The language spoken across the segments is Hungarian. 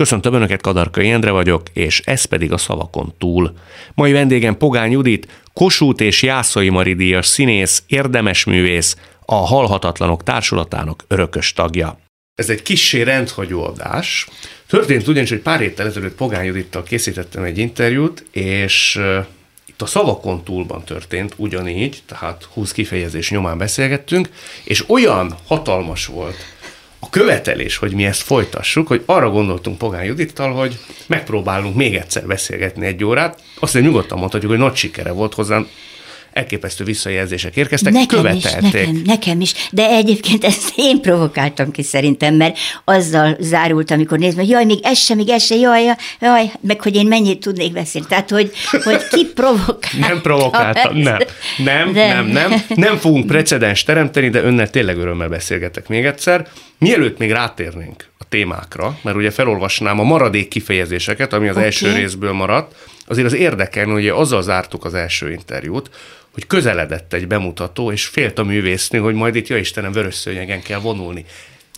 Köszöntöm Önöket, Kadarkai Endre vagyok, és ez pedig a szavakon túl. Mai vendégem Pogány Judit, Kossuth és Jászai Maridíjas színész, érdemes művész, a Halhatatlanok Társulatának örökös tagja. Ez egy kissé rendhagyó adás. Történt ugyanis, hogy pár héttel ezelőtt Pogány Judittal készítettem egy interjút, és itt a szavakon túlban történt ugyanígy, tehát 20 kifejezés nyomán beszélgettünk, és olyan hatalmas volt követelés, hogy mi ezt folytassuk, hogy arra gondoltunk Pogány Judittal, hogy megpróbálunk még egyszer beszélgetni egy órát. Azt mondja, nyugodtan mondhatjuk, hogy nagy sikere volt hozzám, elképesztő visszajelzések érkeztek, nekem követelték. Is, nekem, nekem is, de egyébként ezt én provokáltam ki szerintem, mert azzal zárult, amikor nézem, hogy jaj, még ez sem, még ez sem, jaj, jaj, jaj, meg hogy én mennyit tudnék beszélni. Tehát, hogy, hogy ki provokálta. Nem provokáltam, nem. Nem, de... nem, nem. Nem fogunk precedens teremteni, de önnel tényleg örömmel beszélgetek még egyszer. Mielőtt még rátérnénk a témákra, mert ugye felolvasnám a maradék kifejezéseket, ami az okay. első részből maradt, azért az érdekelne, hogy azzal zártuk az első interjút, hogy közeledett egy bemutató, és félt a művésznő, hogy majd itt, ja Istenem, vörös szőnyegen kell vonulni.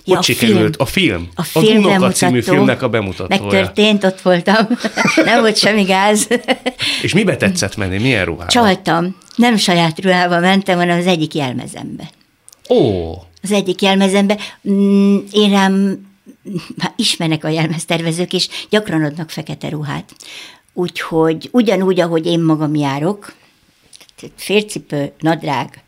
Hogy ja, sikerült a film, a film az Unoka bemutató, című filmnek a bemutatója. Megtörtént, ott voltam. Nem volt semmi gáz. És mibe tetszett menni? Milyen ruhában? Csaltam. Nem saját ruhába mentem, hanem az egyik jelmezembe. Ó! Az egyik jelmezembe. Mm, én rám ismernek a jelmeztervezők, és gyakran adnak fekete ruhát. Úgyhogy ugyanúgy, ahogy én magam járok, fércipő, nadrág,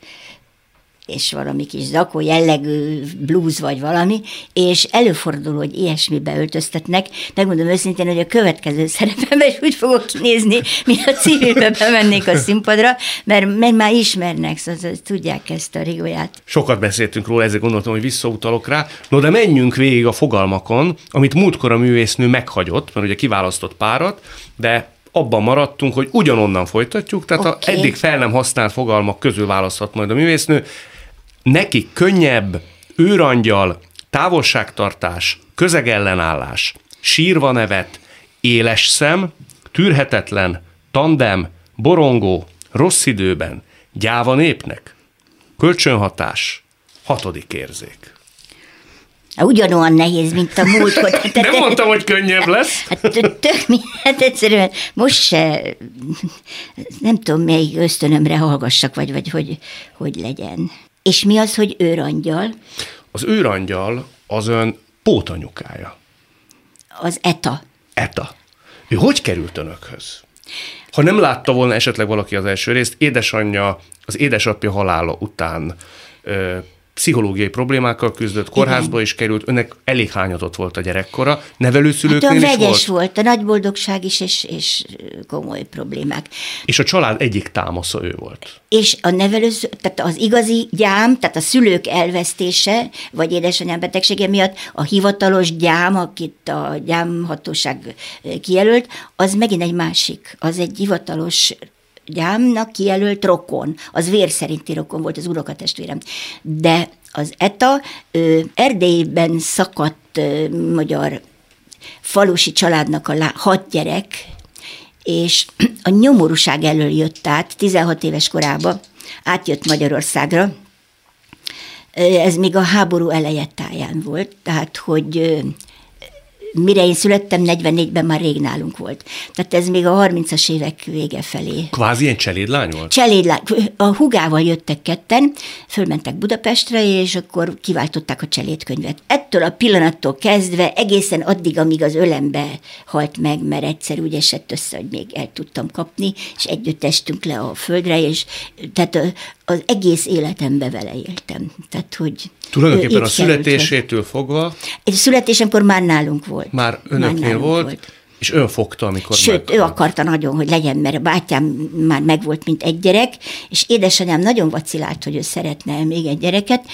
és valami kis zakó jellegű blúz vagy valami, és előfordul, hogy ilyesmibe öltöztetnek. Megmondom őszintén, hogy a következő szerepemben is úgy fogok kinézni, mint a civilbe bemennék a színpadra, mert, mert már ismernek, szóval tudják ezt a rigóját. Sokat beszéltünk róla, ezért gondoltam, hogy visszautalok rá. No, de menjünk végig a fogalmakon, amit múltkor a művésznő meghagyott, mert ugye kiválasztott párat, de abban maradtunk, hogy ugyanonnan folytatjuk, tehát okay. a eddig fel nem használt fogalmak közül választhat majd a művésznő. Neki könnyebb, őrangyal, távolságtartás, közegellenállás, sírva nevet, éles szem, tűrhetetlen, tandem, borongó, rossz időben, gyáva népnek, kölcsönhatás, hatodik érzék. Ugyanolyan nehéz, mint a múltkor. Nem mondtam, hogy könnyebb lesz. Hát tök mi, hát egyszerűen most se, nem tudom, melyik ösztönömre hallgassak, vagy, vagy hogy, hogy legyen. És mi az, hogy őrangyal? Az őrangyal az ön pótanyukája. Az ETA. ETA. Ő hogy került önökhöz? Ha nem látta volna esetleg valaki az első részt, édesanyja, az édesapja halála után ö, pszichológiai problémákkal küzdött, kórházba Igen. is került, önnek elég hányatott volt a gyerekkora, nevelőszülőknél hát is vegyes volt? volt, a nagy boldogság is, és, és komoly problémák. És a család egyik támasza ő volt. És a nevelőszülő, tehát az igazi gyám, tehát a szülők elvesztése, vagy édesanyám betegsége miatt a hivatalos gyám, akit a gyámhatóság kijelölt, az megint egy másik, az egy hivatalos gyámnak kijelölt rokon, az vér szerinti rokon volt az unokatestvérem. De az ETA ő, Erdélyben szakadt ö, magyar falusi családnak a lá, hat gyerek, és a nyomorúság elől jött át, 16 éves korában átjött Magyarországra, ez még a háború eleje táján volt, tehát hogy mire én születtem, 44-ben már rég nálunk volt. Tehát ez még a 30-as évek vége felé. Kvázi ilyen cselédlány volt? Cselédlány. A hugával jöttek ketten, fölmentek Budapestre, és akkor kiváltották a cselédkönyvet. Ettől a pillanattól kezdve egészen addig, amíg az ölembe halt meg, mert egyszer úgy esett össze, hogy még el tudtam kapni, és együtt estünk le a földre, és tehát az egész életembe vele éltem. Tehát, hogy Tulajdonképpen a születésétől fogva... És születésemkor már nálunk volt. Már önöknél már volt, volt, és ön fogta, amikor Sőt, meg... ő akarta nagyon, hogy legyen, mert a bátyám már megvolt, mint egy gyerek, és édesanyám nagyon vacilált, hogy ő szeretne még egy gyereket,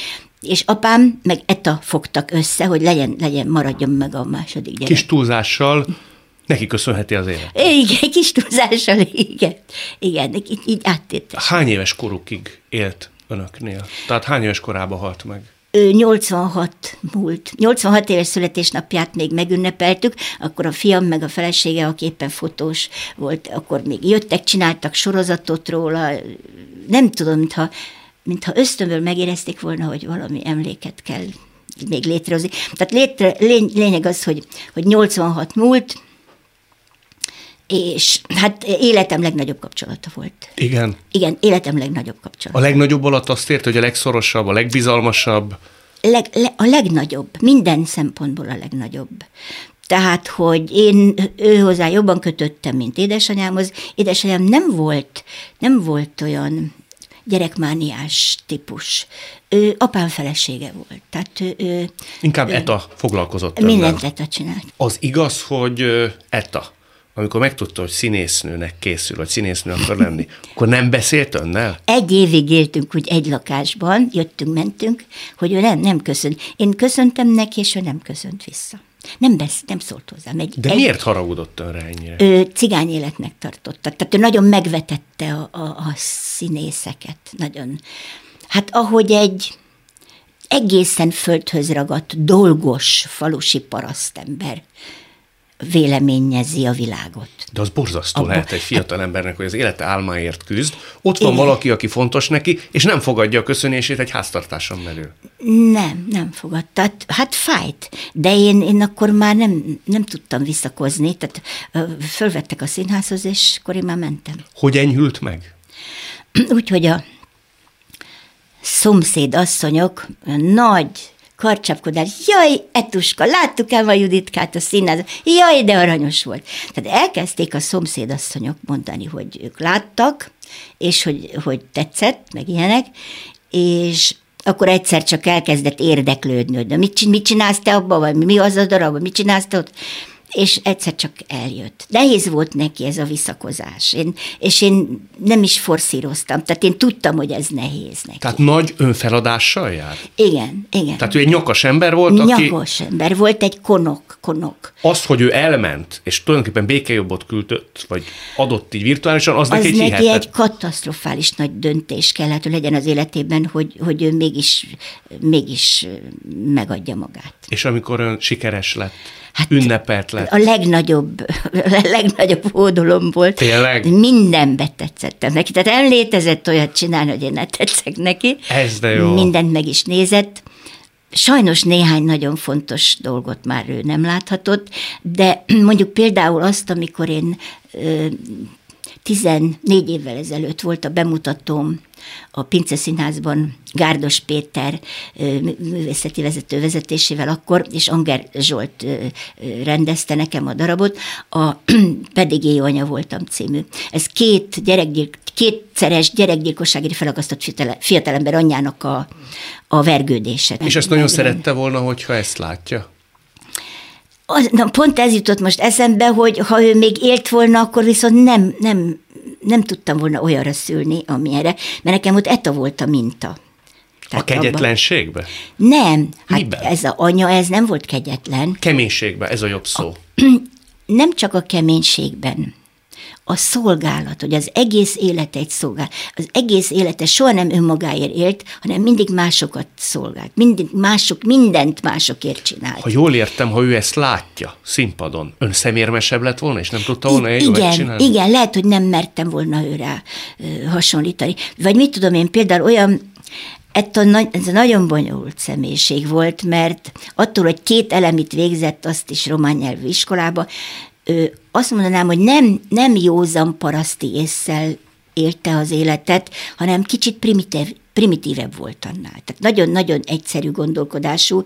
és apám meg Eta fogtak össze, hogy legyen, legyen maradjon meg a második gyerek. Kis túlzással Neki köszönheti az élet. Igen, kis túlzással, igen. Igen, így, így áttérte. Hány éves korukig élt önöknél? Tehát hány éves korában halt meg? Ő 86 múlt. 86 éves születésnapját még megünnepeltük, akkor a fiam meg a felesége, aki éppen fotós volt, akkor még jöttek, csináltak sorozatot róla. Nem tudom, mintha, mintha ösztönből megérezték volna, hogy valami emléket kell még létrehozni. Tehát létre, lény, lényeg az, hogy, hogy 86 múlt, és hát életem legnagyobb kapcsolata volt. Igen. Igen, életem legnagyobb kapcsolata. A legnagyobb alatt azt ért, hogy a legszorosabb, a legbizalmasabb. Leg, le, a legnagyobb, minden szempontból a legnagyobb. Tehát, hogy én ő hozzá jobban kötöttem, mint édesanyámhoz. Édesanyám nem volt, nem volt olyan gyerekmániás típus. Ő apám felesége volt. Tehát ő, ő, Inkább ő, ETA foglalkozott Mindent ETA csinált. Az igaz, hogy ETA amikor megtudta, hogy színésznőnek készül, vagy színésznő akar lenni, akkor nem beszélt önnel? Egy évig éltünk úgy egy lakásban, jöttünk, mentünk, hogy ő nem, nem köszönt. Én köszöntem neki, és ő nem köszönt vissza. Nem, besz, nem szólt hozzám. Egy, De egy, miért haragudott önre ennyire? Ő cigány életnek tartotta. Tehát ő nagyon megvetette a, a, a színészeket. Nagyon. Hát ahogy egy egészen földhöz ragadt, dolgos falusi parasztember véleményezi a világot. De az borzasztó Abba, lehet egy fiatal embernek, hogy az élete álmáért küzd. Ott van igen. valaki, aki fontos neki, és nem fogadja a köszönését egy háztartáson belül. Nem, nem fogadta. Hát fájt. De én, én akkor már nem, nem tudtam visszakozni, tehát fölvettek a színházhoz, és akkor én már mentem. Hogy enyhült meg? Úgyhogy a szomszéd asszonyok nagy karcsapkodás. Jaj, Etuska, láttuk el a Juditkát a színházban. Jaj, de aranyos volt. Tehát elkezdték a szomszédasszonyok mondani, hogy ők láttak, és hogy, hogy tetszett, meg ilyenek, és akkor egyszer csak elkezdett érdeklődni, hogy mit, mit csinálsz te abban, vagy mi az a darab, mit csinálsz te ott és egyszer csak eljött. Nehéz volt neki ez a visszakozás, én, és én nem is forszíroztam, tehát én tudtam, hogy ez nehéz neki. Tehát nagy önfeladással jár? Igen, igen. Tehát ő egy nyakas ember volt, nyakos aki... Nyakos ember volt, egy konok, konok. Azt, hogy ő elment, és tulajdonképpen békejobbot küldött, vagy adott így virtuálisan, az, az neki egy neki hihetet. egy katasztrofális nagy döntés kellett, hogy legyen az életében, hogy, hogy ő mégis, mégis megadja magát. És amikor ön sikeres lett, hát ünnepelt lett. A legnagyobb, a legnagyobb hódolom volt. Tényleg? Mindenbe tetszettem neki. Tehát nem létezett olyat csinálni, hogy én ne tetszek neki. Ez de jó. Mindent meg is nézett. Sajnos néhány nagyon fontos dolgot már ő nem láthatott, de mondjuk például azt, amikor én 14 évvel ezelőtt volt a bemutatóm a Pince Színházban Gárdos Péter művészeti vezető vezetésével akkor, és Anger Zsolt rendezte nekem a darabot, a Pedig Éjó anya voltam című. Ez két gyerekgyilk, kétszeres gyerekgyilkosságért felakasztott fiatalember anyjának a, a vergődése. És ezt nagyon szerette volna, hogyha ezt látja? Az, na, pont ez jutott most eszembe, hogy ha ő még élt volna, akkor viszont nem, nem, nem tudtam volna olyanra szülni, amilyenre, mert nekem ott ETA volt a minta. Tehát a kegyetlenségbe? Abba... Nem, hát Miben? ez a anya, ez nem volt kegyetlen. Keménységbe, ez a jobb szó. A, nem csak a keménységben, a szolgálat, hogy az egész élete egy szolgálat. Az egész élete soha nem önmagáért élt, hanem mindig másokat szolgált. Mindig mások, mindent másokért csinál. Ha jól értem, ha ő ezt látja színpadon, ön szemérmesebb lett volna, és nem tudta volna I- igen, Igen, lehet, hogy nem mertem volna őre hasonlítani. Vagy mit tudom én, például olyan ez a nagyon bonyolult személyiség volt, mert attól, hogy két elemit végzett, azt is román nyelvű iskolába, azt mondanám, hogy nem, nem józan paraszti észsel élte az életet, hanem kicsit primitív, primitívebb volt annál. Tehát nagyon-nagyon egyszerű gondolkodású.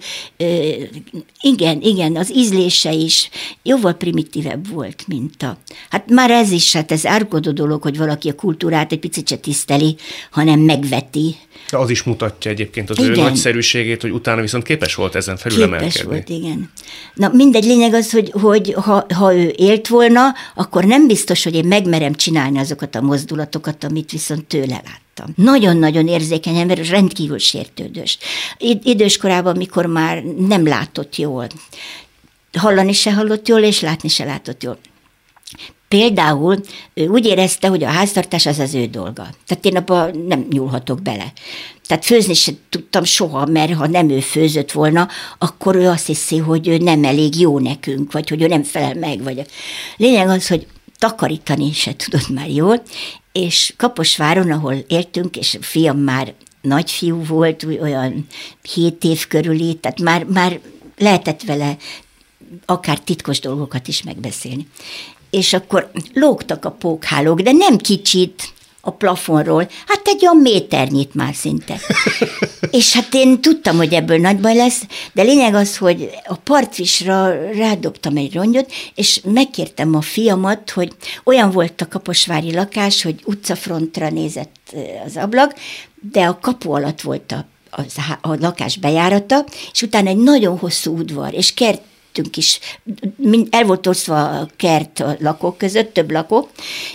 igen, igen, az ízlése is jóval primitívebb volt, mint a... Hát már ez is, hát ez árkodó dolog, hogy valaki a kultúrát egy picit se tiszteli, hanem megveti. De az is mutatja egyébként az igen. ő nagyszerűségét, hogy utána viszont képes volt ezen felül képes volt, igen. Na mindegy, lényeg az, hogy, hogy ha, ha ő élt volna, akkor nem biztos, hogy én megmerem csinálni azokat a mozdulatokat, amit viszont tőle lát láttam. Nagyon-nagyon érzékeny ember, rendkívül sértődős. Idős korában, mikor már nem látott jól. Hallani se hallott jól, és látni se látott jól. például ő úgy érezte, hogy a háztartás az az ő dolga. Tehát én abban nem nyúlhatok bele. Tehát főzni sem tudtam soha, mert ha nem ő főzött volna, akkor ő azt hiszi, hogy ő nem elég jó nekünk, vagy hogy ő nem felel meg. Vagy. Lényeg az, hogy takarítani se tudott már jól, és Kaposváron, ahol éltünk, és a fiam már nagyfiú volt, olyan hét év körüli, tehát már, már lehetett vele akár titkos dolgokat is megbeszélni. És akkor lógtak a pókhálók, de nem kicsit, a plafonról, hát egy olyan méternyit már szinte. és hát én tudtam, hogy ebből nagy baj lesz, de lényeg az, hogy a partvisra rádobtam egy rongyot, és megkértem a fiamat, hogy olyan volt a kaposvári lakás, hogy utcafrontra nézett az ablak, de a kapu alatt volt a a, a lakás bejárata, és utána egy nagyon hosszú udvar, és kert lettünk is, el volt osztva a kert a lakók között, több lakó,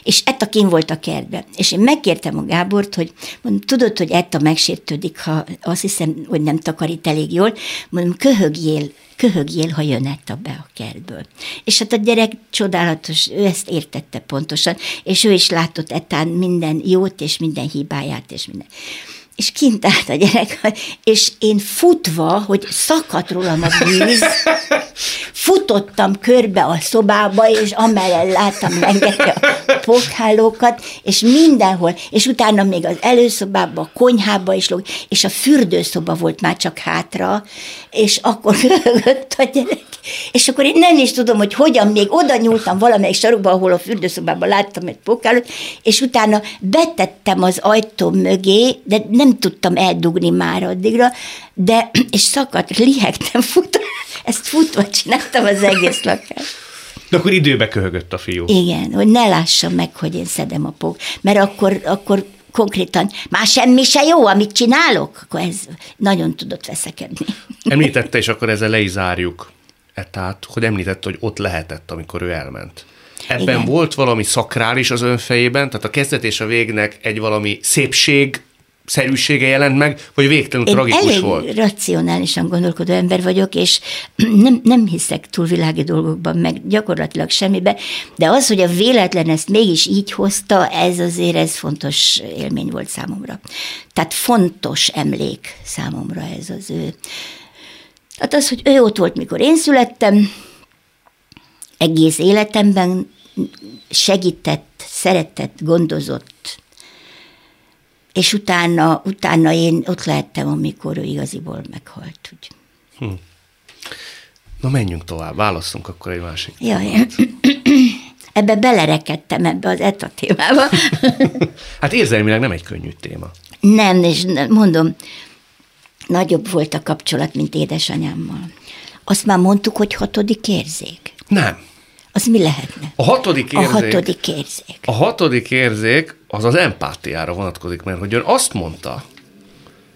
és Etta kín volt a kertben. És én megkértem a Gábort, hogy mondom, tudod, hogy Etta megsértődik, ha azt hiszem, hogy nem takarít elég jól, mondom, köhögjél, köhögjél, ha jön Etta be a kertből. És hát a gyerek csodálatos, ő ezt értette pontosan, és ő is látott Ettán minden jót, és minden hibáját, és minden és kint állt a gyerek, és én futva, hogy szakadt rólam a víz, futottam körbe a szobába, és amellel láttam meggetni a pokhálókat, és mindenhol, és utána még az előszobába, a konyhába is lóg, és a fürdőszoba volt már csak hátra, és akkor rögött a gyerek, és akkor én nem is tudom, hogy hogyan, még oda nyúltam valamelyik sarokba, ahol a fürdőszobában láttam egy pokhálót, és utána betettem az ajtó mögé, de nem tudtam eldugni már addigra, de, és szakadt, lihegtem, fut, ezt futva csináltam az egész lakást. De akkor időbe köhögött a fiú. Igen, hogy ne lássa meg, hogy én szedem a pók, mert akkor, akkor konkrétan már semmi se jó, amit csinálok, akkor ez nagyon tudott veszekedni. Említette, és akkor ezzel le is zárjuk. E, tehát, hogy említette, hogy ott lehetett, amikor ő elment. Ebben Igen. volt valami szakrális az ön fejében, tehát a kezdet és a végnek egy valami szépség szerűsége jelent meg, vagy végtelenül Én tragikus elég volt? racionálisan gondolkodó ember vagyok, és nem, nem hiszek túlvilági dolgokban, meg gyakorlatilag semmibe, de az, hogy a véletlen ezt mégis így hozta, ez azért ez fontos élmény volt számomra. Tehát fontos emlék számomra ez az ő. Tehát az, hogy ő ott volt, mikor én születtem, egész életemben segített, szeretett, gondozott, és utána, utána én ott lehettem, amikor ő igaziból meghalt. Úgy. Hm. Na menjünk tovább, válaszunk akkor egy másik Jaj, ebbe belerekedtem ebbe az ETA témába. hát érzelmileg nem egy könnyű téma. Nem, és mondom, nagyobb volt a kapcsolat, mint édesanyámmal. Azt már mondtuk, hogy hatodik érzék. Nem. Az mi lehetne? A hatodik érzék. A hatodik érzék. A hatodik érzék az az empátiára vonatkozik, mert hogy ön azt mondta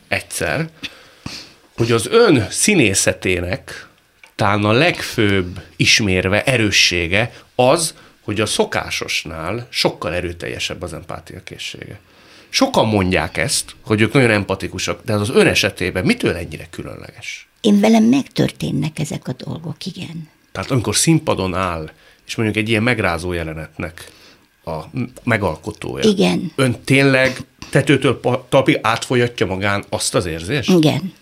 egyszer, hogy az ön színészetének talán a legfőbb ismérve erőssége az, hogy a szokásosnál sokkal erőteljesebb az empátia készsége. Sokan mondják ezt, hogy ők nagyon empatikusak, de az az ön esetében mitől ennyire különleges? Én velem megtörténnek ezek a dolgok, igen. Tehát amikor színpadon áll, és mondjuk egy ilyen megrázó jelenetnek a megalkotója. Igen. Ön tényleg tetőtől talpig átfolyatja magán azt az érzést? Igen.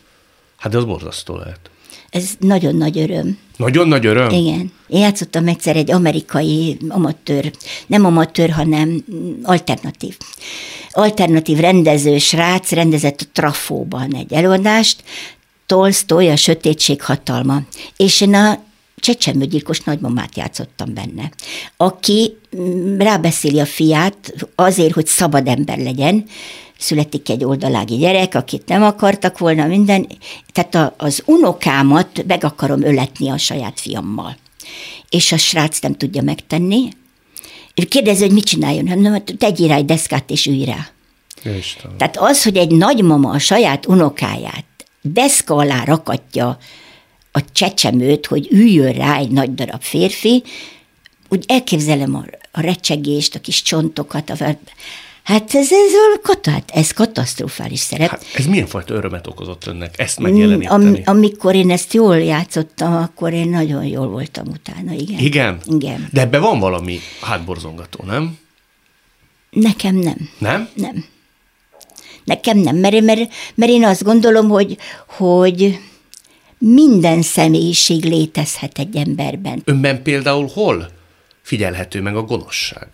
Hát de az borzasztó lehet. Ez nagyon nagy öröm. Nagyon nagy öröm? Igen. Én játszottam egyszer egy amerikai amatőr, nem amatőr, hanem alternatív. Alternatív rendező srác rendezett a Trafóban egy előadást, Tolstoy, a sötétség hatalma. És én a csecsemőgyilkos nagymamát játszottam benne, aki mm, rábeszéli a fiát azért, hogy szabad ember legyen, születik egy oldalági gyerek, akit nem akartak volna minden, tehát a, az unokámat meg akarom öletni a saját fiammal. És a srác nem tudja megtenni. Kérdezi, hogy mit csináljon. Nem, nem, tegyél rá egy deszkát és ülj rá. Isten. Tehát az, hogy egy nagymama a saját unokáját deszka alá rakatja a csecsemőt, hogy üljön rá egy nagy darab férfi, úgy elképzelem a, a recsegést, a kis csontokat, a, Hát ez, ez, katát, ez katasztrofális szerep. Hát ez milyen fajta örömet okozott önnek ezt megjeleníteni? Am, amikor én ezt jól játszottam, akkor én nagyon jól voltam utána, igen. Igen? Igen. De ebbe van valami hátborzongató, nem? Nekem nem. Nem? Nem. Nekem nem, mert, mert, mert én azt gondolom, hogy, hogy minden személyiség létezhet egy emberben. Önben például hol figyelhető meg a gonoszság?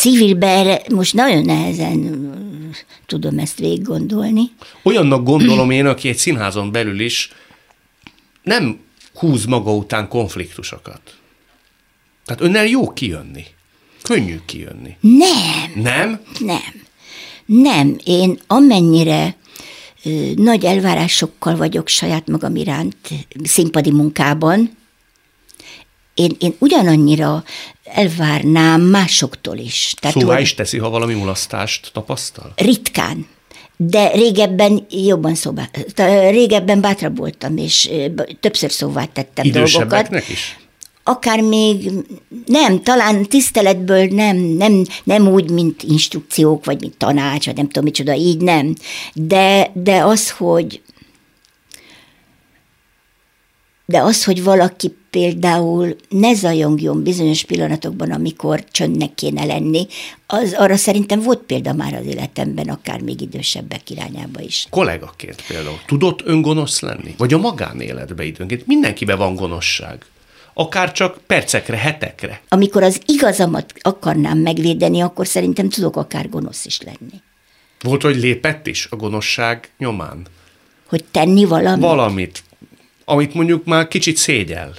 Hát civilben most nagyon nehezen tudom ezt végig gondolni. Olyannak gondolom én, aki egy színházon belül is nem húz maga után konfliktusokat. Tehát önnel jó kijönni. Könnyű kijönni. Nem. Nem? Nem. Nem. Én amennyire ö, nagy elvárásokkal vagyok saját magam iránt színpadi munkában, én, én ugyanannyira elvárnám másoktól is. Tehát Szóval is teszi, ha valami mulasztást tapasztal? Ritkán. De régebben jobban szóba, régebben bátrabb voltam, és többször szóvá tettem dolgokat. is? akár még nem, talán tiszteletből nem, nem, nem úgy, mint instrukciók, vagy mint tanács, vagy nem tudom micsoda, így nem. De, de az, hogy de az, hogy valaki például ne zajongjon bizonyos pillanatokban, amikor csöndnek kéne lenni, az arra szerintem volt példa már az életemben, akár még idősebbek irányába is. Kollégaként például tudott öngonosz lenni? Vagy a magánéletbe időnként? Mindenkiben van gonoszság akár csak percekre, hetekre. Amikor az igazamat akarnám megvédeni, akkor szerintem tudok akár gonosz is lenni. Volt, hogy lépett is a gonoszság nyomán? Hogy tenni valamit? Valamit, amit mondjuk már kicsit szégyel.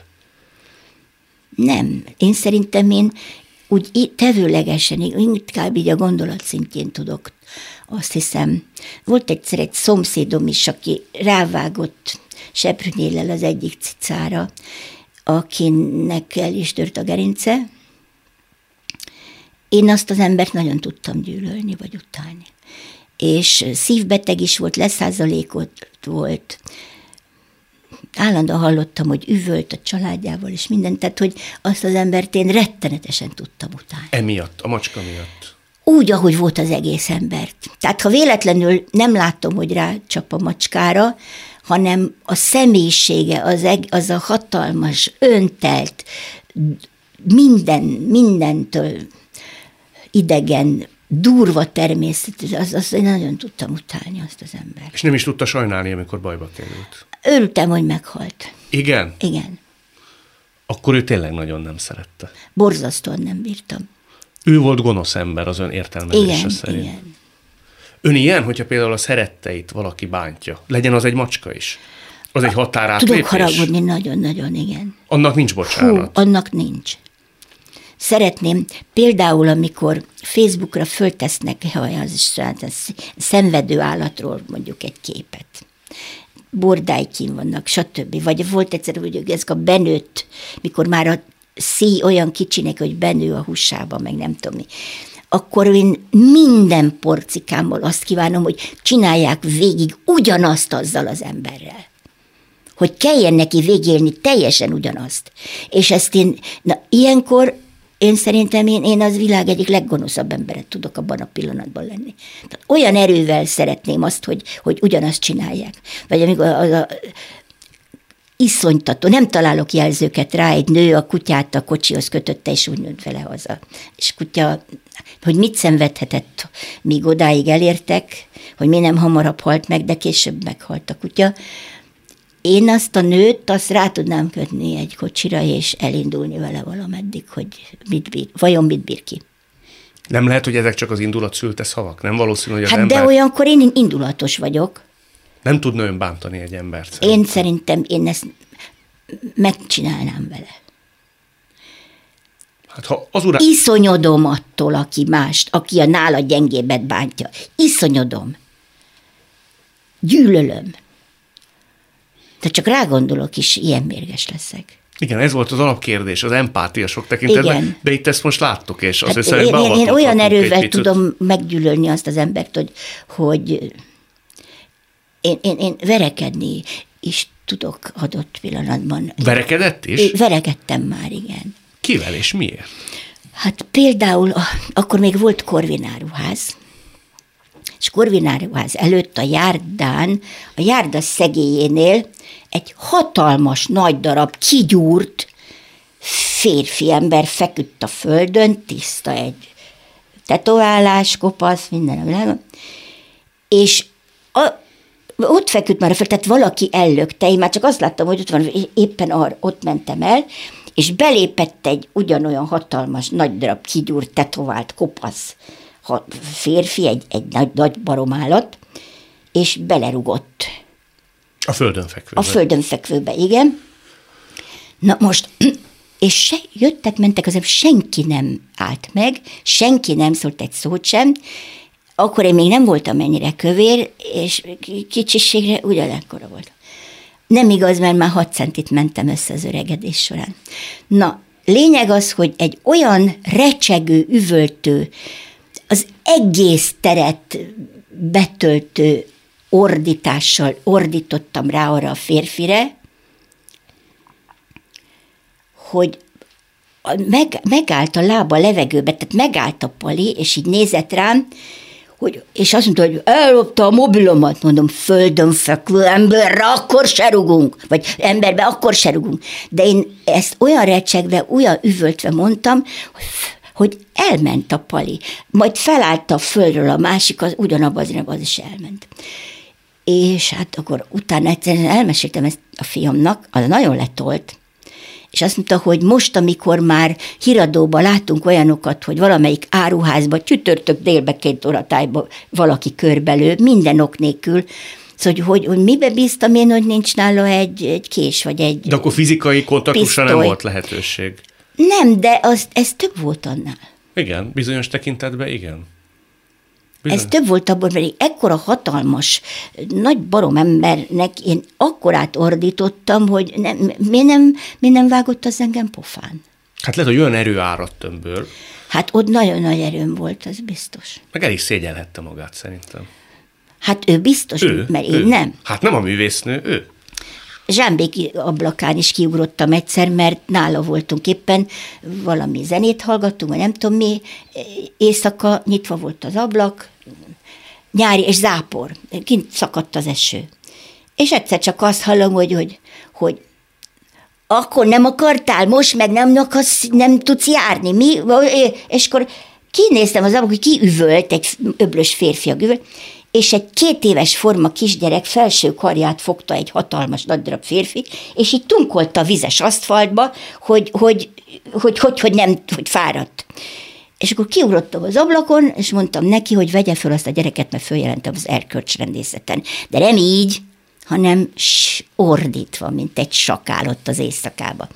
Nem. Én szerintem én úgy tevőlegesen, inkább így a gondolat szintjén tudok. Azt hiszem, volt egyszer egy szomszédom is, aki rávágott seprűnyéllel az egyik cicára, akinek el is tört a gerince, én azt az embert nagyon tudtam gyűlölni, vagy utálni. És szívbeteg is volt, leszázalékot volt, állandóan hallottam, hogy üvölt a családjával, és mindent, tehát, hogy azt az embert én rettenetesen tudtam utálni. Emiatt, a macska miatt? Úgy, ahogy volt az egész embert. Tehát, ha véletlenül nem látom, hogy rácsap a macskára, hanem a személyisége, az, az a hatalmas, öntelt, minden, mindentől idegen, durva természet, az, az én nagyon tudtam utálni azt az ember. És nem is tudta sajnálni, amikor bajba került. Örültem, hogy meghalt. Igen? Igen. Akkor ő tényleg nagyon nem szerette. Borzasztóan nem bírtam. Ő volt gonosz ember az ön értelmezése igen, szerint. Igen. Ön ilyen, hogyha például a szeretteit valaki bántja, legyen az egy macska is. Az egy határátlépés? Tudok haragudni, nagyon-nagyon, igen. Annak nincs bocsánat? Hú, annak nincs. Szeretném, például, amikor Facebookra föltesznek, ha az is szenvedő állatról mondjuk egy képet, bordájkin vannak, stb. Vagy volt egyszer, hogy ezek a benőtt, mikor már a szíj olyan kicsinek, hogy benő a húsába, meg nem tudom mi akkor én minden porcikámmal azt kívánom, hogy csinálják végig ugyanazt azzal az emberrel. Hogy kelljen neki végélni teljesen ugyanazt. És ezt én, na ilyenkor én szerintem én, én az világ egyik leggonoszabb emberet tudok abban a pillanatban lenni. Tehát olyan erővel szeretném azt, hogy, hogy ugyanazt csinálják. Vagy amikor az a, iszonytató, nem találok jelzőket rá, egy nő a kutyát a kocsihoz kötötte, és úgy nőtt vele haza. És kutya, hogy mit szenvedhetett, míg odáig elértek, hogy mi nem hamarabb halt meg, de később meghalt a kutya. Én azt a nőt, azt rá tudnám kötni egy kocsira, és elindulni vele valameddig, hogy mit bír, vajon mit bír ki. Nem lehet, hogy ezek csak az indulat szülte szavak? Nem valószínű, hogy az hát ember... de olyankor én indulatos vagyok. Nem tudna ön bántani egy embert. Szerintem. Én szerintem én ezt megcsinálnám vele. Hát ha az urá... Iszonyodom attól, aki mást, aki a nála gyengébet bántja. Iszonyodom. Gyűlölöm. De csak rágondolok is, ilyen mérges leszek. Igen, ez volt az alapkérdés, az empátia sok tekintetben, Igen. de itt ezt most láttuk, és azt hát hiszem, én, én, én olyan erővel tudom meggyűlölni azt az embert, hogy, hogy én, én, én verekedni is tudok adott pillanatban. Verekedett is? Verekedtem már, igen. Kivel és miért? Hát például, akkor még volt korvináruház, és korvináruház előtt a járdán, a járda szegélyénél egy hatalmas nagy darab kigyúrt férfi ember feküdt a földön, tiszta egy tetoválás, kopasz, minden világon, és a, ott feküdt már a föld, tehát valaki ellökte, én már csak azt láttam, hogy ott van, éppen arra, ott mentem el, és belépett egy ugyanolyan hatalmas, nagy darab kigyúrt, tetovált, kopasz férfi, egy, egy nagy, nagy baromállat, és belerugott. A földön fekvőbe. A földön fekvőbe, igen. Na most, és se, jöttek, mentek, azért senki nem állt meg, senki nem szólt egy szót sem, akkor én még nem voltam ennyire kövér, és kicsiségre ugyanekkora volt. Nem igaz, mert már 6 centit mentem össze az öregedés során. Na, lényeg az, hogy egy olyan recsegő, üvöltő, egész teret betöltő ordítással ordítottam rá arra a férfire, hogy meg, megállt a lába a levegőbe, tehát megállt a pali, és így nézett rám, hogy, és azt mondta, hogy ellopta a mobilomat, mondom, földön fekvő emberre akkor se rugunk, vagy emberbe akkor se rugunk. De én ezt olyan recsegve, olyan üvöltve mondtam, hogy hogy elment a pali, majd felállt a földről a másik, az ugyanabban az irányban az is elment. És hát akkor utána egyszerűen elmeséltem ezt a fiamnak, az nagyon letolt, és azt mondta, hogy most, amikor már híradóban látunk olyanokat, hogy valamelyik áruházba csütörtök délbe két óratájba valaki körbelő, minden ok nélkül, Szóval, hogy, hogy mibe bíztam én, hogy nincs nála egy, egy kés, vagy egy De akkor fizikai kontaktusra nem volt lehetőség. Nem, de az, ez több volt annál. Igen, bizonyos tekintetben igen. Bizony. Ez több volt abban, mert ekkora hatalmas, nagy barom embernek én akkorát ordítottam, hogy nem, mi, nem, mi nem vágott az engem pofán. Hát lehet, hogy olyan erő áradt tömbből. Hát ott nagyon nagy erőm volt, az biztos. Meg el is szégyelhette magát szerintem. Hát ő biztos, ő, mert ő. én nem. Hát nem a művésznő, ő. Zsámbéki ablakán is kiugrottam egyszer, mert nála voltunk éppen, valami zenét hallgattunk, vagy nem tudom mi, éjszaka nyitva volt az ablak, nyári és zápor, kint szakadt az eső. És egyszer csak azt hallom, hogy, hogy, hogy akkor nem akartál, most meg nem, akarsz, nem tudsz járni, mi? És akkor kinéztem az ablak, hogy ki üvölt, egy öblös férfi üvölt, és egy két éves forma kisgyerek felső karját fogta egy hatalmas nagy darab férfi, és így tunkolta a vizes aszfaltba, hogy, hogy, hogy, hogy, hogy nem, hogy fáradt. És akkor kiugrottam az ablakon, és mondtam neki, hogy vegye fel azt a gyereket, mert följelentem az erkölcsrendészeten. De nem így, hanem ordítva, mint egy sakál ott az éjszakába.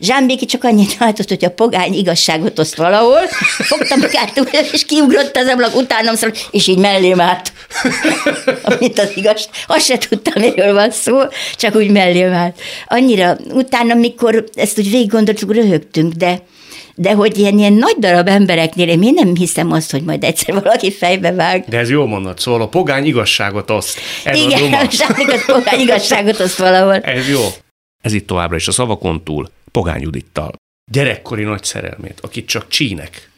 Zsámbéki csak annyit látott, hogy a pogány igazságot oszt valahol, fogtam magát, és kiugrott az ablak, utánam szól, és így mellém állt. Amit az igaz, azt se tudtam, miről van szó, csak úgy mellém állt. Annyira, utána, mikor ezt úgy végig gondoltuk, röhögtünk, de de hogy ilyen, ilyen nagy darab embereknél én nem hiszem azt, hogy majd egyszer valaki fejbe vág. De ez jó mondat, szóval a pogány igazságot oszt. Ez Igen, a, a pogány igazságot oszt valahol. Ez jó. Ez itt továbbra is a szavakon túl, Pogány Judittal. Gyerekkori nagy szerelmét, akit csak csínek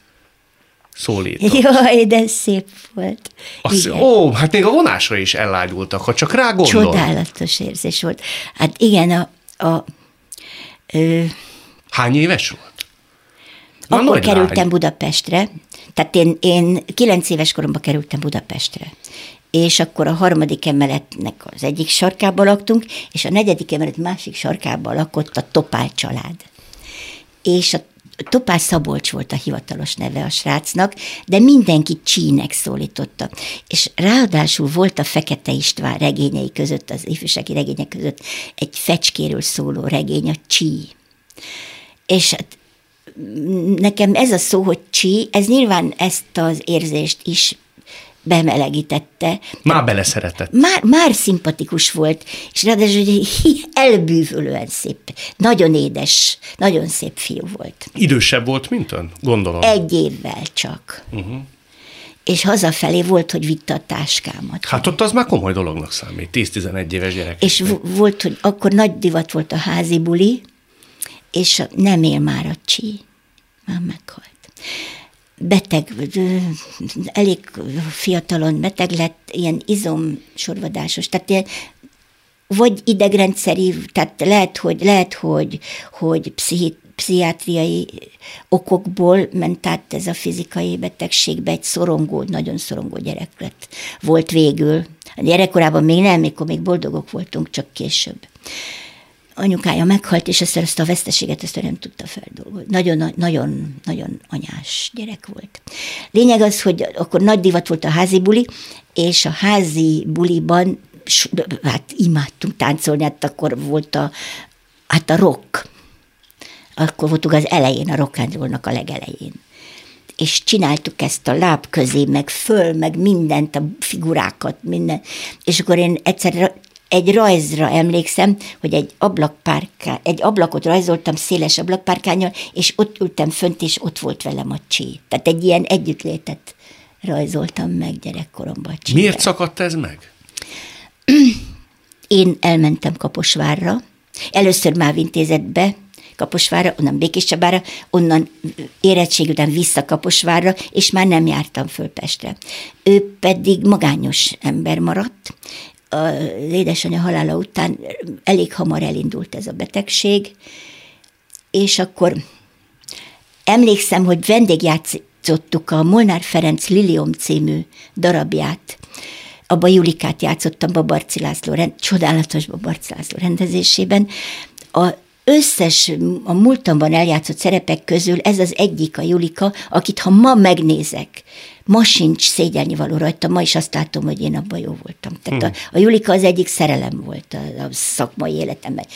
szólított. Jaj, de szép volt. Azt, ó, hát még a vonásra is ellágyultak, ha csak rá gondol. Csodálatos érzés volt. Hát igen, a... a ö... Hány éves volt? Na, Akkor kerültem lány. Budapestre, tehát én, én kilenc éves koromban kerültem Budapestre és akkor a harmadik emeletnek az egyik sarkában laktunk, és a negyedik emelet másik sarkában lakott a Topál család. És a Topál Szabolcs volt a hivatalos neve a srácnak, de mindenki Csínek szólította. És ráadásul volt a Fekete István regényei között, az ifjúsági regények között egy fecskéről szóló regény, a Csí. És hát nekem ez a szó, hogy csi, ez nyilván ezt az érzést is bemelegítette. Már beleszeretett. Már, már szimpatikus volt, és ráadásul egy elbűvölően szép, nagyon édes, nagyon szép fiú volt. Idősebb volt, mint ön, gondolom. Egy évvel csak. Uh-huh. És hazafelé volt, hogy vitte a táskámat. Hát ott az már komoly dolognak számít, 10-11 éves gyerek. És volt, hogy akkor nagy divat volt a házi buli, és nem él már a csí. Már meghalt. beteg, elég fiatalon beteg lett, ilyen izomsorvadásos, tehát ilyen, vagy idegrendszeri, tehát lehet, hogy, lehet, hogy, hogy pszichit, pszichiátriai okokból ment át ez a fizikai betegségbe, egy szorongó, nagyon szorongó gyerek lett, volt végül. A gyerekkorában még nem, mikor még boldogok voltunk, csak később anyukája meghalt, és ezt, ezt a veszteséget ezt nem tudta feldolgozni. Nagyon, nagyon, nagyon anyás gyerek volt. Lényeg az, hogy akkor nagy divat volt a házi buli, és a házi buliban hát imádtunk táncolni, hát akkor volt a, hát a rock. Akkor voltunk az elején, a rock a legelején és csináltuk ezt a láb közé, meg föl, meg mindent, a figurákat, minden. És akkor én egyszer egy rajzra emlékszem, hogy egy ablakpárká, egy ablakot rajzoltam széles ablakpárkányal, és ott ültem fönt, és ott volt velem a csí. Tehát egy ilyen együttlétet rajzoltam meg gyerekkoromban. A Miért szakadt ez meg? Én elmentem Kaposvárra, először már intézetbe, Kaposvárra, onnan Békés Csabára, onnan érettség után vissza Kaposvárra, és már nem jártam föl Pestre. Ő pedig magányos ember maradt, az édesanyja halála után elég hamar elindult ez a betegség, és akkor emlékszem, hogy vendégjátszottuk a Molnár Ferenc Lilium című darabját, abba Julikát játszottam Babarci László, csodálatos Babarci László rendezésében. A összes a múltamban eljátszott szerepek közül ez az egyik a Julika, akit ha ma megnézek, ma sincs szégyelni való rajta, ma is azt látom, hogy én abban jó voltam. Tehát hmm. a, a Julika az egyik szerelem volt a, a szakmai életemben.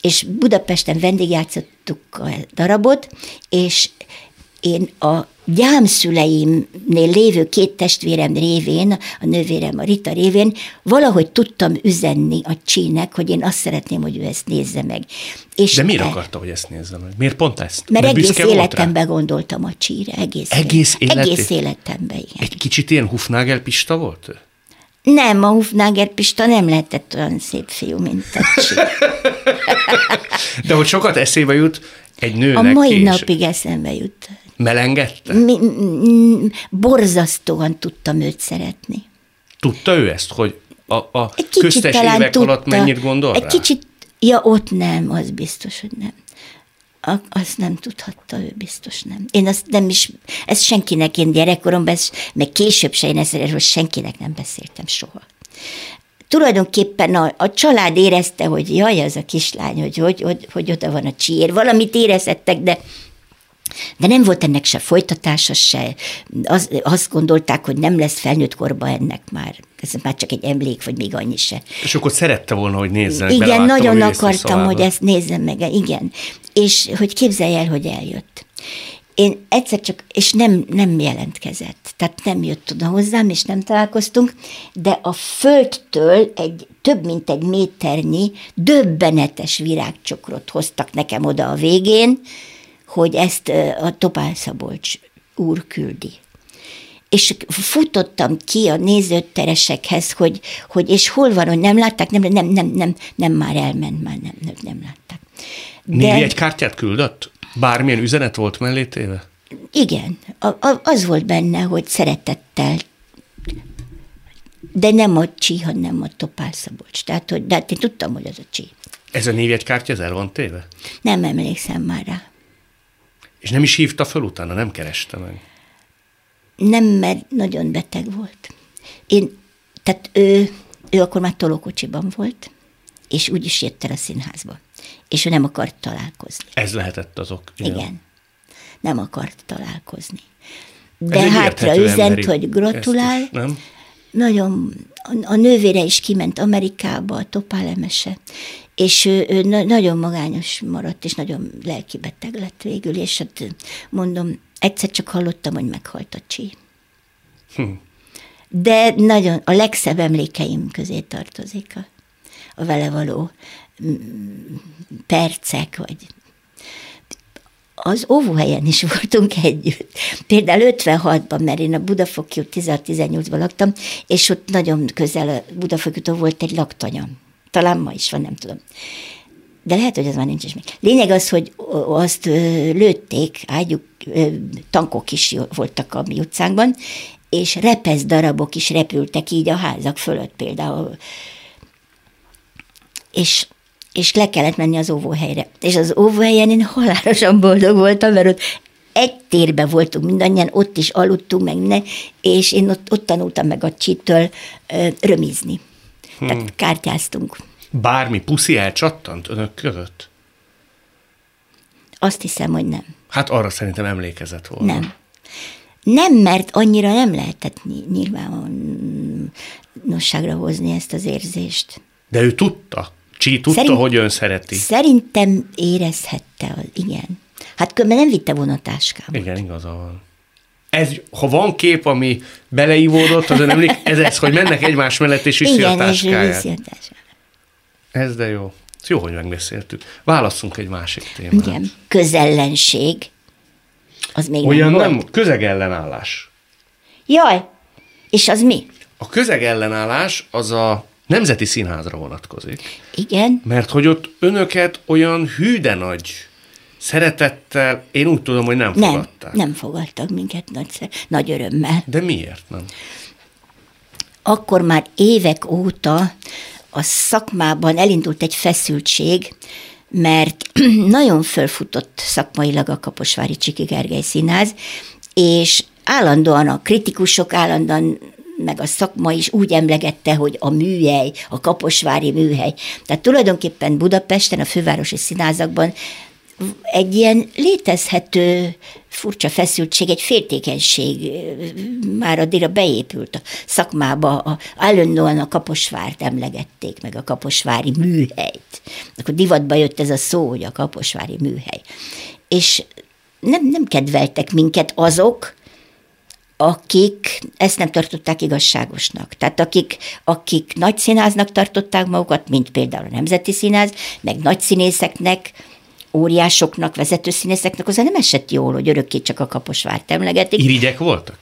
És Budapesten vendégjátszottuk a darabot, és én a gyámszüleimnél lévő két testvérem révén, a nővérem, a Rita révén, valahogy tudtam üzenni a csínek, hogy én azt szeretném, hogy ő ezt nézze meg. És De miért e... akarta, hogy ezt nézze meg? Miért pont ezt? Mert, mert egész életemben gondoltam a csíre. Egész, egész, élet... egész életemben, igen. Egy kicsit ilyen Hufnagel Pista volt Nem, a Hufnagel Pista nem lehetett olyan szép fiú, mint a. De hogy sokat eszébe jut egy nőnek. A mai napig eszembe jut. Melengedte? Mi, borzasztóan tudtam őt szeretni. Tudta ő ezt, hogy a, a köztes évek tudta, alatt mennyit gondol Egy rá? kicsit, ja ott nem, az biztos, hogy nem. A, azt nem tudhatta ő, biztos nem. Én azt nem is, ezt senkinek, én gyerekkoromban, ezt, meg később se én ezzel senkinek nem beszéltem soha tulajdonképpen a, a család érezte, hogy jaj, az a kislány, hogy, hogy, hogy, hogy oda van a csír. Valamit érezhettek, de de nem volt ennek se folytatása, se. Az, azt gondolták, hogy nem lesz felnőtt korban ennek már. Ez már csak egy emlék, vagy még annyi se. És akkor szerette volna, hogy nézzen. Igen, nagyon akartam, hogy ezt nézzem meg. Igen. És hogy képzelj el, hogy eljött. Én egyszer csak, és nem, nem jelentkezett, tehát nem jött oda hozzám, és nem találkoztunk, de a földtől egy több mint egy méternyi döbbenetes virágcsokrot hoztak nekem oda a végén, hogy ezt a Topál Szabolcs úr küldi. És futottam ki a nézőteresekhez, hogy, hogy és hol van, hogy nem látták, nem, nem, nem, nem, nem már elment, már nem, nem, nem látták. De... egy kártyát küldött? Bármilyen üzenet volt mellé téve? Igen, a, a, az volt benne, hogy szeretettel de nem a Csi, hanem a Topál Szabolcs. Tehát, hogy, de hát én tudtam, hogy az a Csi. Ez a névjegykártya, ez el van téve? Nem emlékszem már rá. És nem is hívta föl utána, nem kereste meg? Nem, mert nagyon beteg volt. Én, tehát ő, ő akkor már tolókocsiban volt, és úgy is jött el a színházba. És ő nem akart találkozni. Ez lehetett azok. Igen. igen. Nem akart találkozni. De hátra üzent, hogy gratulál. Is, nem? Nagyon, a nővére is kiment Amerikába, a topálemese, és ő, ő nagyon magányos maradt, és nagyon lelkibeteg lett végül, és hát mondom, egyszer csak hallottam, hogy meghalt a csí. Hm. De nagyon, a legszebb emlékeim közé tartozik a, a vele való mm, percek, vagy az óvóhelyen is voltunk együtt. Például 56-ban, mert én a Budafoki 16-18-ban laktam, és ott nagyon közel a Budafoki volt egy laktanya talán ma is van, nem tudom. De lehet, hogy az már nincs is még. Lényeg az, hogy azt lőtték, ágyuk, tankok is voltak a mi utcánkban, és repesz darabok is repültek így a házak fölött például. És és le kellett menni az óvóhelyre. És az óvóhelyen én halálosan boldog voltam, mert ott egy térbe voltunk mindannyian, ott is aludtunk meg minden, és én ott, ott tanultam meg a csitől römizni. Hmm. Tehát kártyáztunk. Bármi puszi elcsattant önök között? Azt hiszem, hogy nem. Hát arra szerintem emlékezett volna. Nem. Nem, mert annyira nem lehetett nyilvánosságra hozni ezt az érzést. De ő tudta? Csi tudta, Szerint, hogy ön szereti? Szerintem érezhette, az, igen. Hát különben nem vitte volna a táskámat. Igen, igaza van. Ez, ha van kép, ami beleívódott, az emlék, ez ez, hogy mennek egymás mellett, és viszi Igen, a táskáját. viszi a táskáját. Ez de jó. Jó, hogy megbeszéltük. Válasszunk egy másik témát. Igen, közellenség. Az még Olyan nem, nem közegellenállás. Jaj, és az mi? A közegellenállás az a Nemzeti Színházra vonatkozik. Igen. Mert hogy ott önöket olyan hűde nagy szeretettel, én úgy tudom, hogy nem, nem fogadták. Nem fogadtak minket nagy, nagy örömmel. De miért nem? Akkor már évek óta a szakmában elindult egy feszültség, mert nagyon fölfutott szakmailag a Kaposvári Csiki Gergely Színház, és állandóan a kritikusok állandóan meg a szakma is úgy emlegette, hogy a műhely, a kaposvári műhely. Tehát tulajdonképpen Budapesten, a fővárosi színházakban egy ilyen létezhető furcsa feszültség, egy féltékenység már addigra beépült a szakmába, a, állandóan a Kaposvárt emlegették, meg a Kaposvári műhelyt. Akkor divatba jött ez a szó, hogy a Kaposvári műhely. És nem, nem kedveltek minket azok, akik ezt nem tartották igazságosnak. Tehát akik, akik nagy színháznak tartották magukat, mint például a Nemzeti Színház, meg nagy színészeknek, óriásoknak, vezető színészeknek, az nem esett jól, hogy örökké csak a Kaposvárt emlegetik. Irigyek voltak?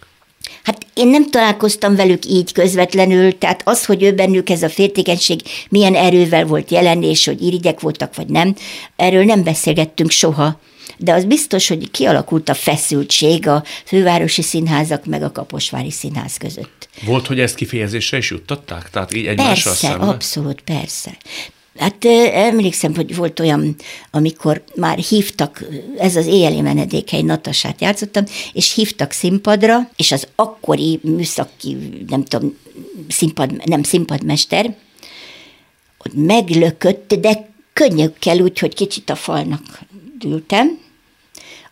Hát én nem találkoztam velük így közvetlenül, tehát az, hogy ő bennük ez a féltékenység milyen erővel volt jelen, és hogy irigyek voltak, vagy nem, erről nem beszélgettünk soha de az biztos, hogy kialakult a feszültség a fővárosi színházak meg a Kaposvári Színház között. Volt, hogy ezt kifejezésre is juttatták? Tehát így egymással Persze, szemben? abszolút, persze. Hát emlékszem, hogy volt olyan, amikor már hívtak, ez az éjjeli menedékhely Natasát játszottam, és hívtak színpadra, és az akkori műszaki, nem tudom, színpad, nem színpadmester, ott meglökött, de könnyökkel úgy, hogy kicsit a falnak ültem,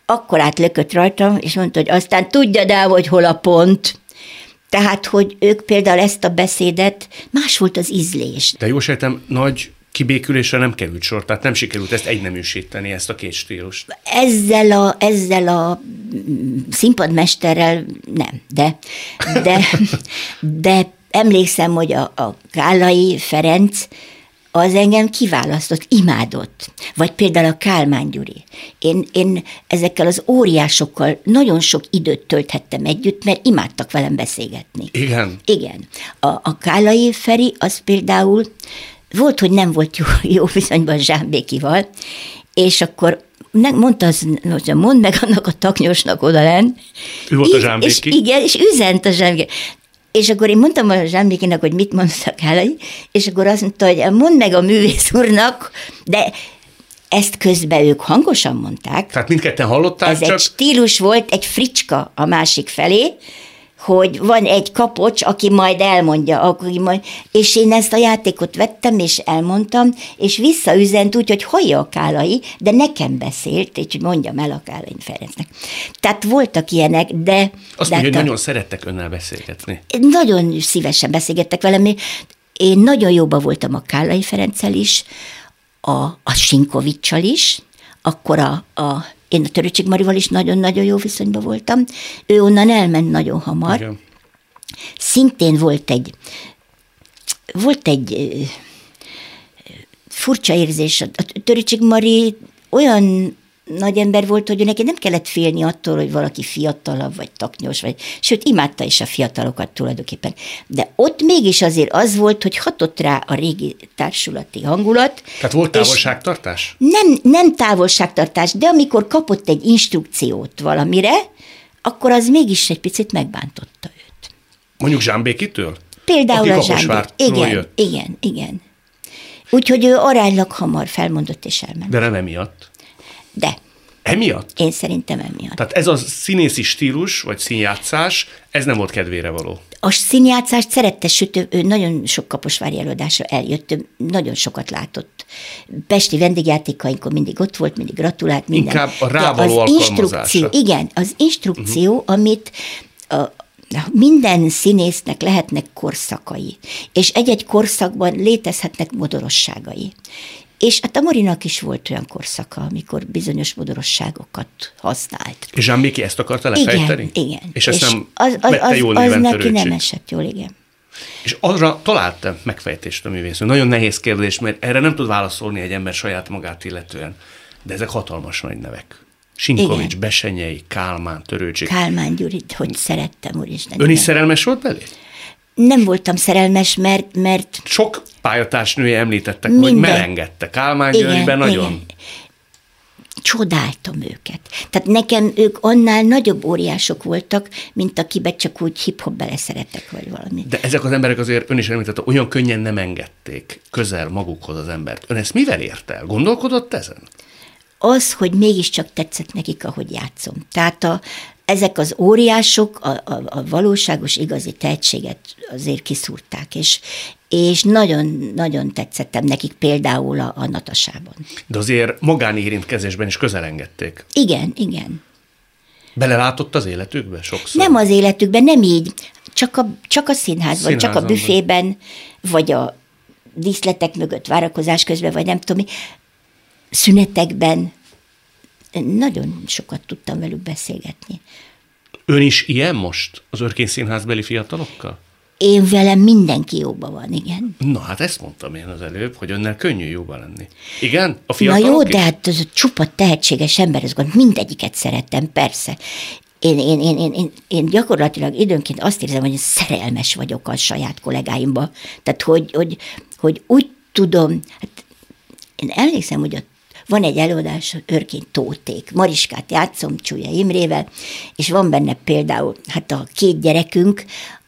akkor átlökött rajtam, és mondta, hogy aztán tudja el, hogy hol a pont. Tehát, hogy ők például ezt a beszédet, más volt az ízlés. De jó sejtem, nagy kibékülésre nem került sor, tehát nem sikerült ezt egyneműsíteni, ezt a két stílust. Ezzel a, ezzel a színpadmesterrel nem, de, de, de emlékszem, hogy a, a Kállai Ferenc az engem kiválasztott, imádott. Vagy például a Kálmán Gyuri. Én, én ezekkel az óriásokkal nagyon sok időt tölthettem együtt, mert imádtak velem beszélgetni. Igen? Igen. A, a Kálai Feri az például volt, hogy nem volt jó, jó viszonyban Zsámbékival, és akkor mondta az, mondd meg annak a taknyosnak oda len. Ő volt a zsámbéki? És, igen, és üzent a zsámbéki. És akkor én mondtam a Zsámbékinek, hogy mit mondtak el, és akkor azt mondta, hogy mondd meg a művész úrnak, de ezt közben ők hangosan mondták. Tehát mindketten hallották, Ez csak... egy stílus volt, egy fricska a másik felé, hogy van egy kapocs, aki majd elmondja, aki majd, és én ezt a játékot vettem, és elmondtam, és visszaüzent úgy, hogy hallja a Kálai, de nekem beszélt, és mondjam el a Kálai Ferencnek. Tehát voltak ilyenek, de... Azt de mondja, hogy nagyon szerettek önnel beszélgetni. Nagyon szívesen beszélgettek velem. Én nagyon jóba voltam a Kálai Ferenccel is, a, a Sinkovicsal is, akkor a, a én a Töröcsik Marival is nagyon-nagyon jó viszonyban voltam. Ő onnan elment nagyon hamar. Igen. Szintén volt egy, volt egy furcsa érzés. A Töröcsik Mari olyan nagy ember volt, hogy neki nem kellett félni attól, hogy valaki fiatalabb, vagy taknyos, vagy, sőt, imádta is a fiatalokat tulajdonképpen. De ott mégis azért az volt, hogy hatott rá a régi társulati hangulat. Tehát volt távolságtartás? Nem, nem távolságtartás, de amikor kapott egy instrukciót valamire, akkor az mégis egy picit megbántotta őt. Mondjuk Zsámbékitől? Például a Zsámbék. Igen, jött. igen, igen. Úgyhogy ő aránylag hamar felmondott és elment. De nem emiatt. De. Emiatt? Én szerintem emiatt. Tehát ez a színészi stílus, vagy színjátszás, ez nem volt kedvére való. A színjátszást szerette, sőt, ő nagyon sok kaposvári előadásra eljött, ő nagyon sokat látott. Pesti vendégjátékainkon mindig ott volt, mindig gratulált, minden. Inkább a rávaló az instrukció, Igen, az instrukció, uh-huh. amit a, minden színésznek lehetnek korszakai, és egy-egy korszakban létezhetnek modorosságai. És hát a Morinak is volt olyan korszaka, amikor bizonyos modorosságokat használt. És Zsámbéki ezt akarta lefejteni? Igen, igen. És ezt és nem az, az, az, jól az neki nem esett jól, igen. És arra találtam megfejtést a művész. Nagyon nehéz kérdés, mert erre nem tud válaszolni egy ember saját magát illetően. De ezek hatalmas nagy nevek. Sinkovics, Igen. Besenyei, Kálmán, Törőcsik. Kálmán Gyurit, hogy szerettem, úristen. Ön is szerelmes volt belé? Nem voltam szerelmes, mert... mert Sok pályatársnője említettek, Minden. hogy melengedte. Kálmán Györgyben nagyon. Igen. Csodáltam őket. Tehát nekem ők annál nagyobb óriások voltak, mint akibe csak úgy hip-hop beleszeretek, vagy valami. De ezek az emberek azért, ön is említette, olyan könnyen nem engedték közel magukhoz az embert. Ön ezt mivel ért el? Gondolkodott ezen? az, hogy mégiscsak tetszett nekik, ahogy játszom. Tehát a, ezek az óriások a, a, a valóságos, igazi tehetséget azért kiszúrták, és, és nagyon-nagyon tetszettem nekik például a, a Natasában. De azért magáni érintkezésben is közelengedték. Igen, igen. Belelátott az életükbe sokszor? Nem az életükben, nem így. Csak a, csak a színházban, csak a büfében, vagy a díszletek mögött várakozás közben, vagy nem tudom mi szünetekben nagyon sokat tudtam velük beszélgetni. Ön is ilyen most az Örkény Színházbeli fiatalokkal? Én velem mindenki jóban van, igen. Na hát ezt mondtam én az előbb, hogy önnel könnyű jóban lenni. Igen? A fiatalok Na jó, is? de hát az a csupa tehetséges ember, az gond, mindegyiket szerettem, persze. Én, én, én, én, én, én gyakorlatilag időnként azt érzem, hogy szerelmes vagyok a saját kollégáimba. Tehát, hogy, hogy, hogy úgy tudom, hát én emlékszem, hogy a van egy előadás, Örkény Tóték. Mariskát játszom Csúlya Imrével, és van benne például hát a két gyerekünk,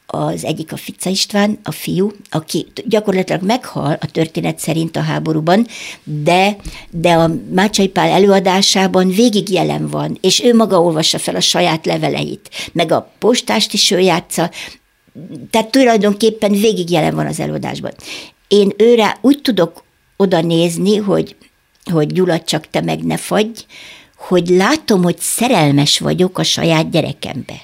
az egyik a Fica István, a fiú, aki gyakorlatilag meghal a történet szerint a háborúban, de, de a Mácsai Pál előadásában végig jelen van, és ő maga olvassa fel a saját leveleit, meg a postást is ő játsza, tehát tulajdonképpen végig jelen van az előadásban. Én őre úgy tudok oda nézni, hogy hogy Gyula, csak te meg ne fagy, hogy látom, hogy szerelmes vagyok a saját gyerekembe.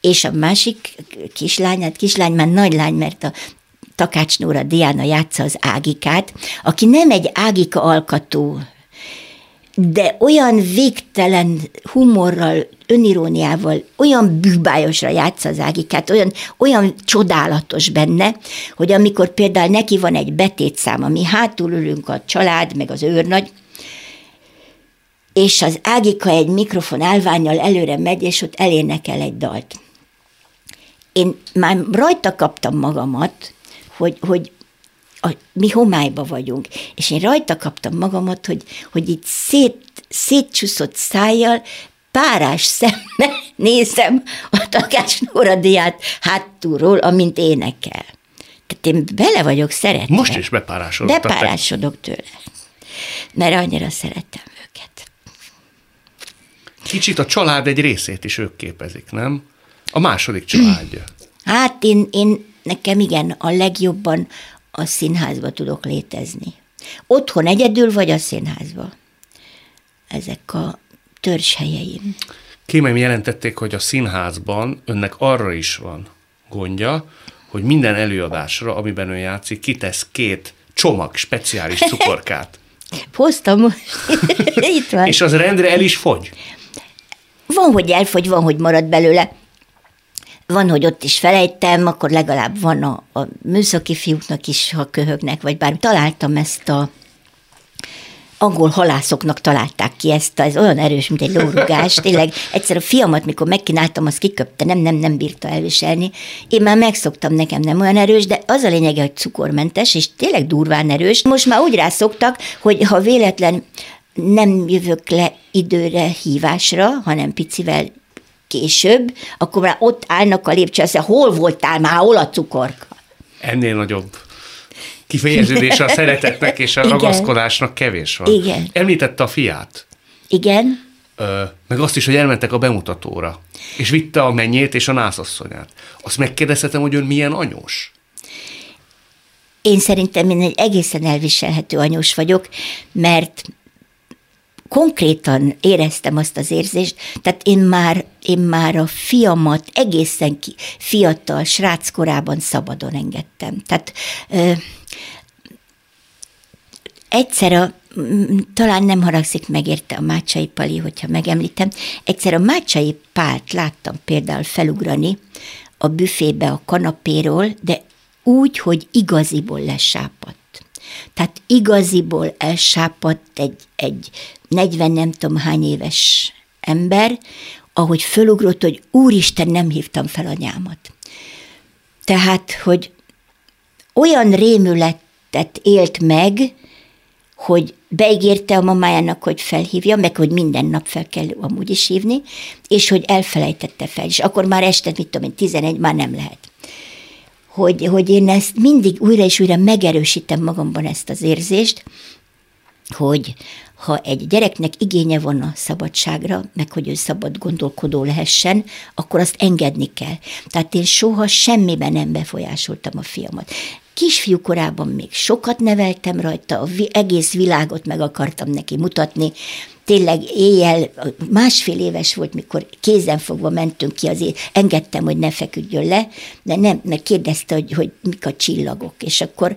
És a másik kislány, hát kislány már nagy lány, mert a Takács Nóra Diana játsza az Ágikát, aki nem egy Ágika alkatú de olyan végtelen humorral, öniróniával, olyan bűbájosra játsza az Ágikát, olyan, olyan csodálatos benne, hogy amikor például neki van egy betétszám, ami hátul ülünk a család, meg az őrnagy, és az Ágika egy mikrofon állványjal előre megy, és ott elénekel egy dalt. Én már rajta kaptam magamat, hogy, hogy a, mi homályba vagyunk. És én rajta kaptam magamat, hogy, hogy itt szét, szétcsúszott szájjal, párás szemmel nézem a Takács Nóra diát hátulról, amint énekel. Tehát én bele vagyok szeretve. Most is bepárásodok. Bepárásodok tőle. Mert annyira szerettem őket. Kicsit a család egy részét is ők képezik, nem? A második családja. Hát én, én nekem igen, a legjobban a színházba tudok létezni. Otthon egyedül, vagy a színházba. Ezek a törzshelyeim. Kémeim jelentették, hogy a színházban önnek arra is van gondja, hogy minden előadásra, amiben ön játszik, kitesz két csomag speciális cukorkát. Hoztam, itt van. És az rendre el is fogy? Van, hogy elfogy, van, hogy marad belőle van, hogy ott is felejtem, akkor legalább van a, a műszaki fiúknak is, ha köhögnek, vagy bár találtam ezt a angol halászoknak találták ki ezt, ez olyan erős, mint egy lórugás. Tényleg egyszer a fiamat, mikor megkínáltam, az kiköpte, nem, nem, nem bírta elviselni. Én már megszoktam, nekem nem olyan erős, de az a lényege, hogy cukormentes, és tényleg durván erős. Most már úgy rászoktak, hogy ha véletlen nem jövök le időre hívásra, hanem picivel később, akkor már ott állnak a lépcső, azt mondja, hol voltál már, hol a cukorka? Ennél nagyobb kifejeződése a szeretetnek és a Igen. ragaszkodásnak kevés van. Igen. Említette a fiát. Igen. Ö, meg azt is, hogy elmentek a bemutatóra, és vitte a mennyét és a nászasszonyát. Azt megkérdezhetem, hogy ön milyen anyós? Én szerintem én egy egészen elviselhető anyós vagyok, mert konkrétan éreztem azt az érzést, tehát én már, én már a fiamat egészen ki, fiatal, srác korában szabadon engedtem. Tehát ö, egyszer a, talán nem haragszik meg érte a Mácsai Pali, hogyha megemlítem, egyszer a Mácsai Pált láttam például felugrani a büfébe a kanapéról, de úgy, hogy igaziból lesápadt. Tehát igaziból elsápadt egy, egy 40 nem tudom hány éves ember, ahogy fölugrott, hogy úristen, nem hívtam fel anyámat. Tehát, hogy olyan rémületet élt meg, hogy beígérte a mamájának, hogy felhívja, meg hogy minden nap fel kell amúgy is hívni, és hogy elfelejtette fel, és akkor már este, mit tudom én, 11 már nem lehet hogy, hogy én ezt mindig újra és újra megerősítem magamban ezt az érzést, hogy ha egy gyereknek igénye van a szabadságra, meg hogy ő szabad gondolkodó lehessen, akkor azt engedni kell. Tehát én soha semmiben nem befolyásoltam a fiamat. Kisfiú korában még sokat neveltem rajta, a egész világot meg akartam neki mutatni, tényleg éjjel, másfél éves volt, mikor kézenfogva mentünk ki azért, engedtem, hogy ne feküdjön le, de nem, mert kérdezte, hogy, hogy mik a csillagok, és akkor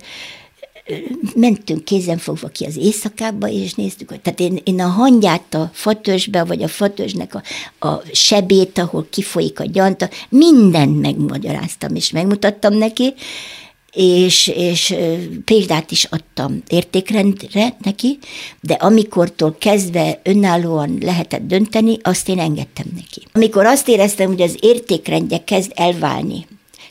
mentünk kézenfogva ki az éjszakába, és néztük, hogy tehát én, én a hangyát a fatösbe, vagy a fatösnek a, a sebét, ahol kifolyik a gyanta, mindent megmagyaráztam, és megmutattam neki, és, és példát is adtam értékrendre neki, de amikortól kezdve önállóan lehetett dönteni, azt én engedtem neki. Amikor azt éreztem, hogy az értékrendje kezd elválni,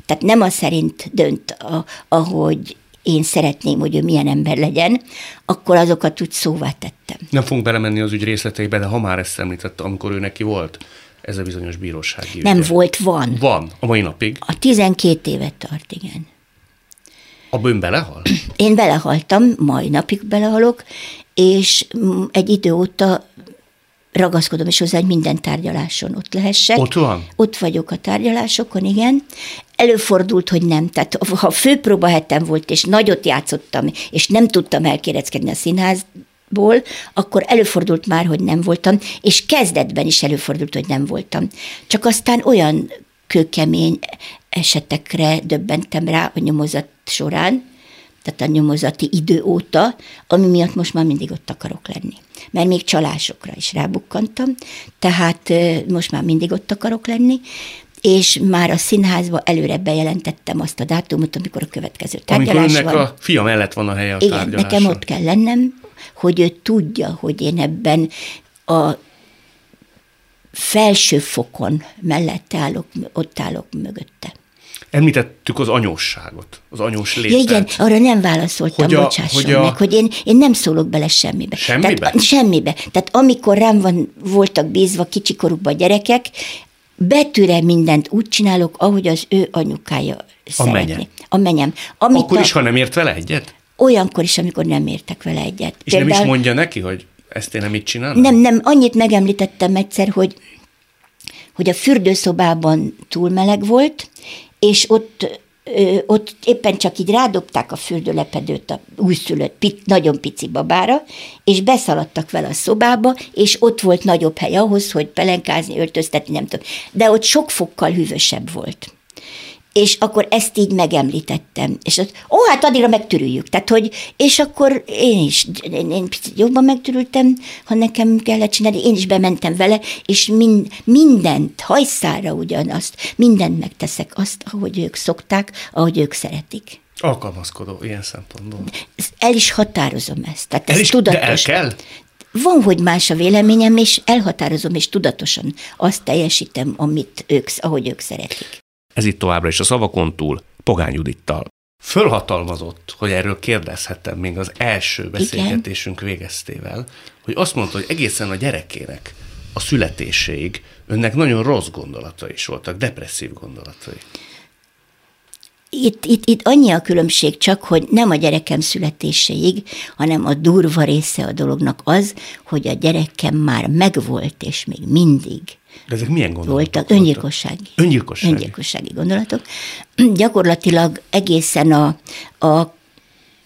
tehát nem az szerint dönt, a, ahogy én szeretném, hogy ő milyen ember legyen, akkor azokat úgy szóvá tettem. Nem fogunk belemenni az ügy részleteibe, de ha már ezt említette, amikor ő neki volt ez a bizonyos bírósági Nem ügye. volt, van. Van, a mai napig. A 12 évet tart, igen. A bőn belehal? Én belehaltam, mai napig belehalok, és egy idő óta ragaszkodom is hozzá, hogy minden tárgyaláson ott lehessek. Ott van? Ott vagyok a tárgyalásokon, igen. Előfordult, hogy nem. Tehát ha főpróba hetem volt, és nagyot játszottam, és nem tudtam elkéreckedni a színházból, akkor előfordult már, hogy nem voltam, és kezdetben is előfordult, hogy nem voltam. Csak aztán olyan kőkemény esetekre döbbentem rá a nyomozat során, tehát a nyomozati idő óta, ami miatt most már mindig ott akarok lenni. Mert még csalásokra is rábukkantam, tehát most már mindig ott akarok lenni, és már a színházba előre bejelentettem azt a dátumot, amikor a következő tárgyalás amikor van. a fia mellett van a helye a Igen, nekem ott kell lennem, hogy ő tudja, hogy én ebben a felső fokon mellette állok, ott állok mögötte. Említettük az anyósságot, az anyós létet. Igen, arra nem válaszoltam, hogy a, bocsásson hogy a... meg, hogy én, én nem szólok bele semmibe. Semmibe? Tehát, semmibe. Tehát amikor rám van, voltak bízva kicsikorúban gyerekek, betűre mindent úgy csinálok, ahogy az ő anyukája a szeretné. Menye. A menyem. Amit Akkor a... is, ha nem ért vele egyet? Olyankor is, amikor nem értek vele egyet. És Például... nem is mondja neki, hogy ezt én nem így csinálom? Nem, nem, annyit megemlítettem egyszer, hogy hogy a fürdőszobában túl meleg volt, és ott ott éppen csak így rádobták a fürdőlepedőt a újszülött, pic, nagyon pici babára, és beszaladtak vele a szobába, és ott volt nagyobb hely ahhoz, hogy pelenkázni, öltöztetni, nem tudom. De ott sok fokkal hűvösebb volt és akkor ezt így megemlítettem. És az, ó, hát addigra megtörüljük. Tehát, hogy, és akkor én is, én, én picit jobban megtörültem, ha nekem kellett csinálni, én is bementem vele, és mind, mindent, hajszára ugyanazt, mindent megteszek azt, ahogy ők szokták, ahogy ők szeretik. Alkalmazkodó ilyen szempontból. El is határozom ezt. Tehát el ez is, tudatos. De el kell? van, hogy más a véleményem, és elhatározom, és tudatosan azt teljesítem, amit ők, ahogy ők szeretik. Ez itt továbbra is a szavakon túl, Pogány Judittal. Fölhatalmazott, hogy erről kérdezhettem még az első beszélgetésünk Igen. végeztével, hogy azt mondta, hogy egészen a gyerekének a születéséig önnek nagyon rossz gondolatai is voltak, depresszív gondolatai. Itt, itt, itt annyi a különbség csak, hogy nem a gyerekem születéséig, hanem a durva része a dolognak az, hogy a gyerekem már megvolt, és még mindig de ezek milyen gondolatok voltak? Öngyilkossági. Öngyilkossági. Öngyilkossági gondolatok. Gyakorlatilag egészen a, a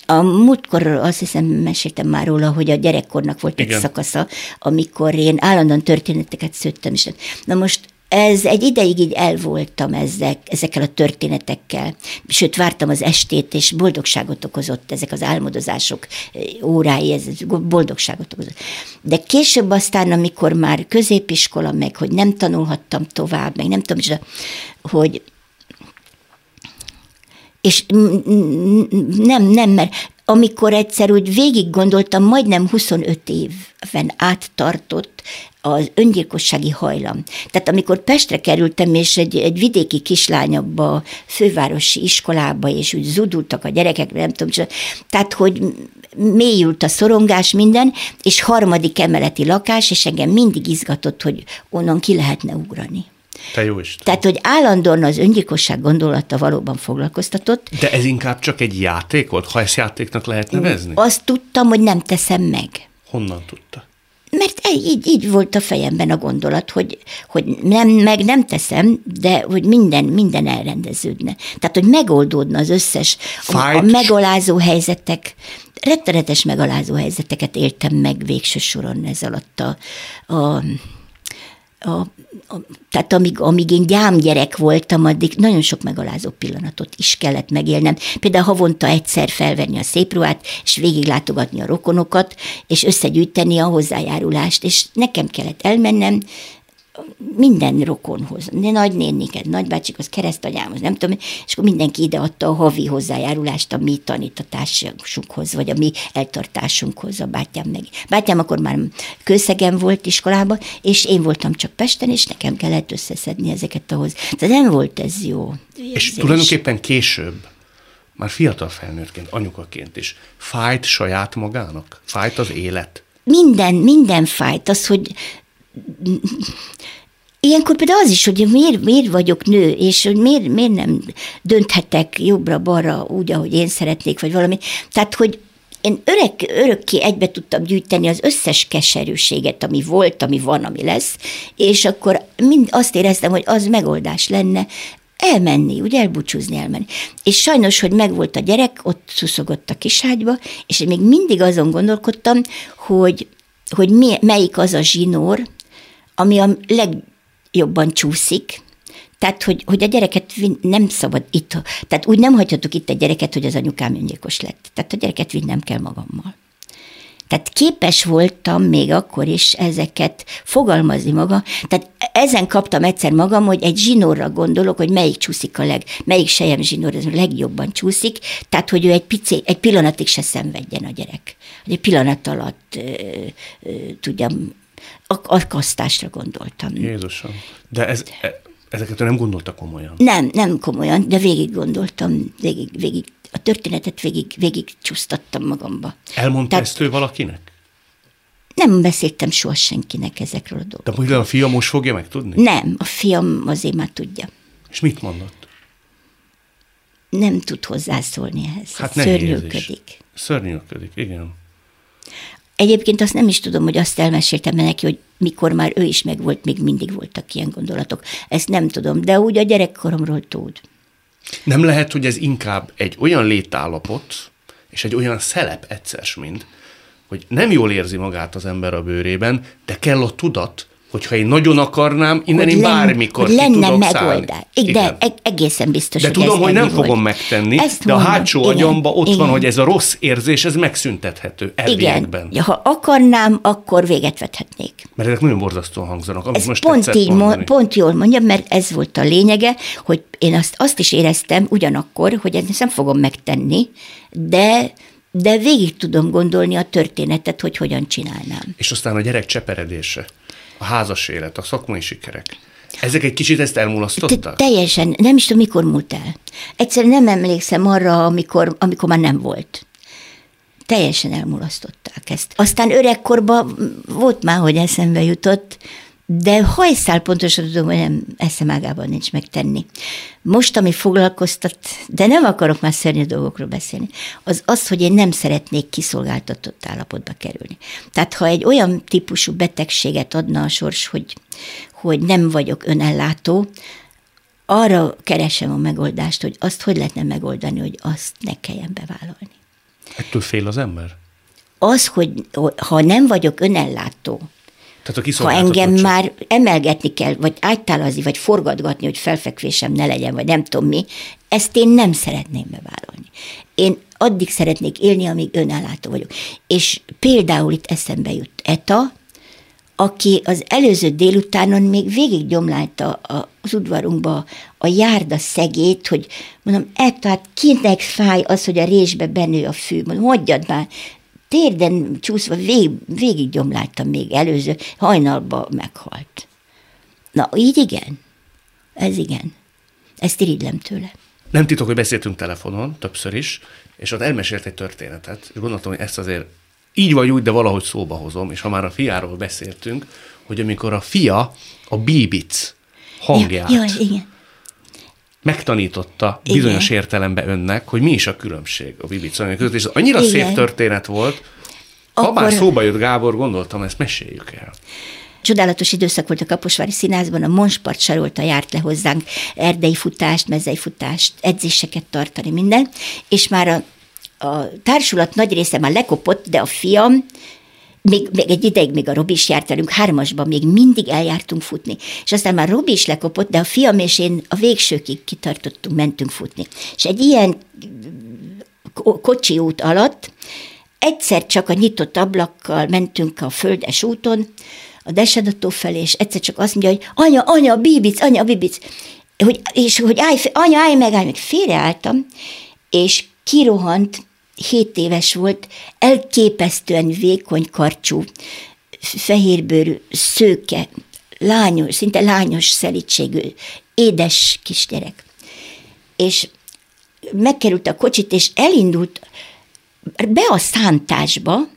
a múltkor azt hiszem meséltem már róla, hogy a gyerekkornak volt egy Igen. szakasza, amikor én állandóan történeteket szőttem is. Na most ez egy ideig így elvoltam ezek, ezekkel a történetekkel, sőt vártam az estét, és boldogságot okozott ezek az álmodozások órái, ez boldogságot okozott. De később aztán, amikor már középiskola, meg hogy nem tanulhattam tovább, meg nem tudom, hogy és nem, nem, mert amikor egyszer úgy végig gondoltam, majdnem 25 éven át tartott az öngyilkossági hajlam. Tehát amikor Pestre kerültem, és egy, egy vidéki kislány abba a fővárosi iskolába, és úgy zudultak a gyerekek, nem tudom, tehát hogy mélyült a szorongás minden, és harmadik emeleti lakás, és engem mindig izgatott, hogy onnan ki lehetne ugrani. Te jó is. Tehát, hogy állandóan az öngyilkosság gondolata valóban foglalkoztatott. De ez inkább csak egy játék volt, ha ezt játéknak lehet nevezni? Azt tudtam, hogy nem teszem meg. Honnan tudta? Mert így, így volt a fejemben a gondolat, hogy, hogy nem, meg nem teszem, de hogy minden, minden elrendeződne. Tehát, hogy megoldódna az összes a, a megalázó helyzetek, rettenetes megalázó helyzeteket éltem meg végső soron ez alatt a, a a, a, tehát amíg, amíg én gyámgyerek voltam, addig nagyon sok megalázó pillanatot is kellett megélnem. Például havonta egyszer felvenni a szép ruhát, és végiglátogatni a rokonokat, és összegyűjteni a hozzájárulást, és nekem kellett elmennem, minden rokonhoz, nagynéniket, nagybácsikhoz, keresztanyámhoz, nem tudom, és akkor mindenki ideadta a havi hozzájárulást a mi tanítatásunkhoz, vagy a mi eltartásunkhoz, a bátyám meg. Bátyám akkor már kőszegen volt iskolában, és én voltam csak Pesten, és nekem kellett összeszedni ezeket ahhoz. Tehát nem volt ez jó. Érzés. És tulajdonképpen később, már fiatal felnőttként, anyukaként is, fájt saját magának? Fájt az élet? Minden, minden fájt. Az, hogy Ilyenkor például az is, hogy miért, miért vagyok nő, és hogy miért, miért nem dönthetek jobbra-balra úgy, ahogy én szeretnék, vagy valami. Tehát, hogy én örök, örökké egybe tudtam gyűjteni az összes keserűséget, ami volt, ami van, ami lesz, és akkor mind azt éreztem, hogy az megoldás lenne, elmenni, úgy elbúcsúzni, elmenni. És sajnos, hogy megvolt a gyerek, ott szuszogott a kiságyba, és én még mindig azon gondolkodtam, hogy, hogy mi, melyik az a zsinór, ami a legjobban csúszik, tehát, hogy, hogy a gyereket nem szabad itt, tehát úgy nem hagyhatok itt a gyereket, hogy az anyukám öngyilkos lett. Tehát a gyereket vinnem kell magammal. Tehát képes voltam még akkor is ezeket fogalmazni maga. Tehát ezen kaptam egyszer magam, hogy egy zsinórra gondolok, hogy melyik csúszik a leg, melyik sejem zsinór az a legjobban csúszik, tehát hogy ő egy, pici, egy pillanatig se szenvedjen a gyerek. Egy pillanat alatt ö, ö, tudjam akasztásra gondoltam. Jézusom. De ez, e, ezeket nem gondolta komolyan? Nem, nem komolyan, de végig gondoltam, végig, végig a történetet végig, végig csúsztattam magamba. Elmondta Tehát, ezt ő valakinek? Nem beszéltem soha senkinek ezekről a dolgokról. De mondjuk a fiam most fogja megtudni? Nem, a fiam azért már tudja. És mit mondott? Nem tud hozzászólni ehhez. Hát szörnyűködik. Szörnyűködik, igen. Egyébként azt nem is tudom, hogy azt elmeséltem neki, hogy mikor már ő is megvolt, még mindig voltak ilyen gondolatok. Ezt nem tudom, de úgy a gyerekkoromról tud. Nem lehet, hogy ez inkább egy olyan létállapot, és egy olyan szelep egyszer, mint, hogy nem jól érzi magát az ember a bőrében, de kell a tudat, hogyha én nagyon akarnám, innen hogy én bármikor lenne tudok megoldás. Igen. De e- egészen biztos, De hogy tudom, hogy nem volt. fogom megtenni, Ezt de mondom, a hátsó igen, agyamba ott igen. van, hogy ez a rossz érzés, ez megszüntethető elviekben. Igen, ha akarnám, akkor véget vethetnék. Mert ezek nagyon borzasztóan hangzanak, amit ez most pont így, mondani. pont jól mondja, mert ez volt a lényege, hogy én azt, azt is éreztem ugyanakkor, hogy ezt nem fogom megtenni, de de végig tudom gondolni a történetet, hogy hogyan csinálnám. És aztán a gyerek cseperedése, a házas élet, a szakmai sikerek. Ezek egy kicsit ezt elmulasztották? Teljesen, nem is tudom, mikor múlt el. Egyszerűen nem emlékszem arra, amikor, amikor már nem volt. Teljesen elmulasztották ezt. Aztán öregkorban volt már, hogy eszembe jutott, de hajszál pontosan tudom, hogy nem eszemágában nincs megtenni. Most, ami foglalkoztat, de nem akarok már szörnyű dolgokról beszélni, az az, hogy én nem szeretnék kiszolgáltatott állapotba kerülni. Tehát ha egy olyan típusú betegséget adna a sors, hogy, hogy nem vagyok önellátó, arra keresem a megoldást, hogy azt hogy lehetne megoldani, hogy azt ne kelljen bevállalni. Ettől fél az ember? Az, hogy ha nem vagyok önellátó, tehát a ha engem már emelgetni kell, vagy ágytálazni, vagy forgatgatni, hogy felfekvésem ne legyen, vagy nem tudom mi, ezt én nem szeretném bevállalni. Én addig szeretnék élni, amíg önállátó vagyok. És például itt eszembe jut ETA, aki az előző délutánon még végig gyomlálta az udvarunkba a járda szegét, hogy mondom, ETA, hát kinek fáj az, hogy a résbe benő a fű? Mondom, hagyjad már, térden csúszva vég, végig gyomláltam még előző, hajnalba meghalt. Na, így igen. Ez igen. Ezt irigylem tőle. Nem titok, hogy beszéltünk telefonon többször is, és ott elmesélt egy történetet, és gondoltam, hogy ezt azért így vagy úgy, de valahogy szóba hozom, és ha már a fiáról beszéltünk, hogy amikor a fia a bíbic hangját ja, ja, igen megtanította Igen. bizonyos értelemben önnek, hogy mi is a különbség a Bibi Cani között, és annyira Igen. szép történet volt, ha Akkor... már szóba jött Gábor, gondoltam, ezt meséljük el. Csodálatos időszak volt a Kaposvári Színházban, a Monspart Sarolta járt le hozzánk erdei futást, mezei futást, edzéseket tartani, minden, és már a, a társulat nagy része már lekopott, de a fiam még, még egy ideig még a Robi is járt velünk, hármasban még mindig eljártunk futni. És aztán már Robi is lekopott, de a fiam és én a végsőkig kitartottunk, mentünk futni. És egy ilyen kocsi út alatt egyszer csak a nyitott ablakkal mentünk a földes úton, a Desedató felé, és egyszer csak azt mondja, hogy anya, anya, bibic, anya, bibic. Hogy, és hogy állj, anya, állj meg, állj meg. Félreálltam, és kirohant 7 éves volt, elképesztően vékony karcsú, fehérbőrű, szőke, lányos, szinte lányos szelítségű, édes kisgyerek. És megkerült a kocsit, és elindult be a szántásba,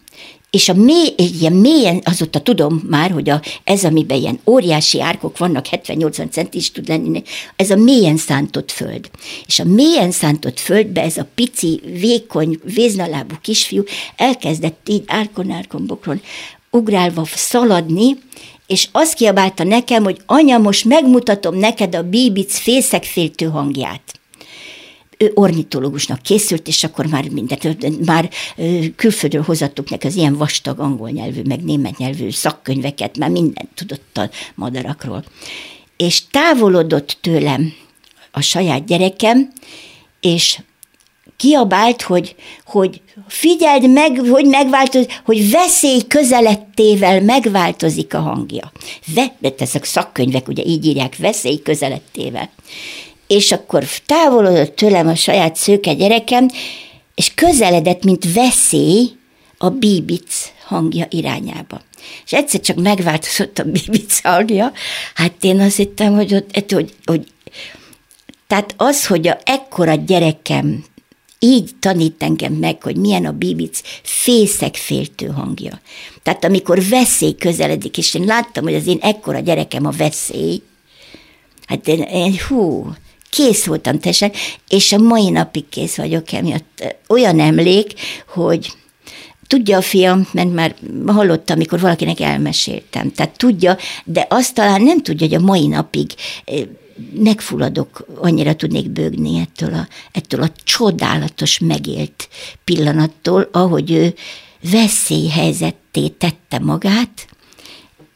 és a mély, ilyen mélyen, azóta tudom már, hogy a, ez, amiben ilyen óriási árkok vannak, 70-80 centi is tud lenni, ez a mélyen szántott föld. És a mélyen szántott földbe ez a pici, vékony, véznalábú kisfiú elkezdett így árkon, árkon, bokron ugrálva szaladni, és azt kiabálta nekem, hogy anya, most megmutatom neked a bíbic fészekféltő hangját ő ornitológusnak készült, és akkor már mindent, már külföldről hozattuk neki az ilyen vastag angol nyelvű, meg német nyelvű szakkönyveket, már mindent tudott a madarakról. És távolodott tőlem a saját gyerekem, és kiabált, hogy, hogy figyeld meg, hogy megváltozik, hogy veszély közelettével megváltozik a hangja. Ve, ezek szakkönyvek ugye így írják, veszély közelettével és akkor távolodott tőlem a saját szőke gyerekem, és közeledett, mint veszély a bíbic hangja irányába. És egyszer csak megváltozott a bíbic hangja, hát én azt hittem, hogy, ott, hogy, hogy tehát az, hogy a ekkora gyerekem így tanít engem meg, hogy milyen a bíbic fészek féltő hangja. Tehát amikor veszély közeledik, és én láttam, hogy az én ekkora gyerekem a veszély, hát én, én hú, kész voltam teljesen, és a mai napig kész vagyok emiatt. Olyan emlék, hogy Tudja a fiam, mert már hallottam, amikor valakinek elmeséltem. Tehát tudja, de azt talán nem tudja, hogy a mai napig megfulladok, annyira tudnék bőgni ettől a, ettől a csodálatos megélt pillanattól, ahogy ő veszélyhelyzetté tette magát,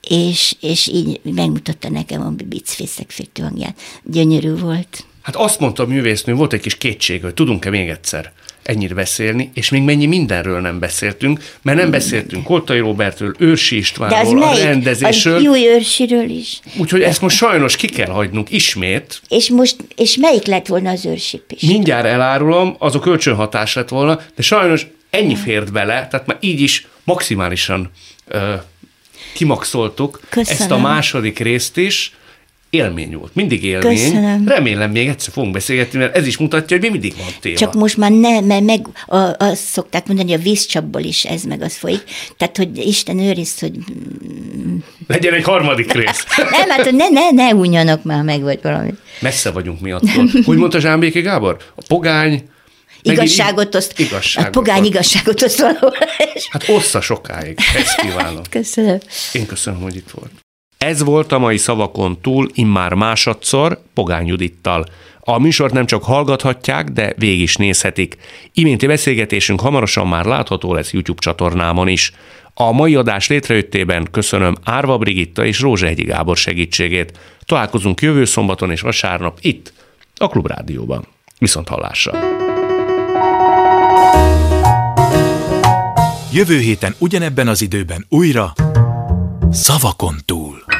és, és így megmutatta nekem a bicfészek féltő hangját. Gyönyörű volt. Hát azt mondta a művésznő, volt egy kis kétség, hogy tudunk-e még egyszer ennyit beszélni, és még mennyi mindenről nem beszéltünk, mert nem beszéltünk Koltai Robertről, Őrsi Istvánról, a rendezésről. Az új Őrsiről is. Úgyhogy ezt most sajnos ki kell hagynunk ismét. És most, és melyik lett volna az Őrsi is? Mindjárt elárulom, az a kölcsönhatás lett volna, de sajnos ennyi fért bele, tehát már így is maximálisan ö, kimaxoltuk Köszönöm. ezt a második részt is, élmény volt, mindig élmény. Köszönöm. Remélem még egyszer fogunk beszélgetni, mert ez is mutatja, hogy mi mindig van téma. Csak most már ne, mert meg, a, azt szokták mondani, a vízcsapból is ez meg az folyik. Tehát, hogy Isten őriz, hogy Legyen egy harmadik rész. nem, hát hogy ne, ne, ne unjanak már meg, vagy valami. Messze vagyunk mi attól. Hogy mondta Zsámbéki Gábor? A pogány... Igazságot oszt. Igazságot A pogány oszt. igazságot oszt valahol. Hát ossza sokáig. Ezt kívánom. Köszönöm. Én köszönöm, hogy itt volt. Ez volt a mai szavakon túl immár másodszor Pogány Judittal. A műsort nem csak hallgathatják, de végig is nézhetik. Iménti beszélgetésünk hamarosan már látható lesz YouTube csatornámon is. A mai adás létrejöttében köszönöm Árva Brigitta és Rózsehegyi Gábor segítségét. Találkozunk jövő szombaton és vasárnap itt, a Klubrádióban. Viszont hallásra! Jövő héten ugyanebben az időben újra Szavakon túl.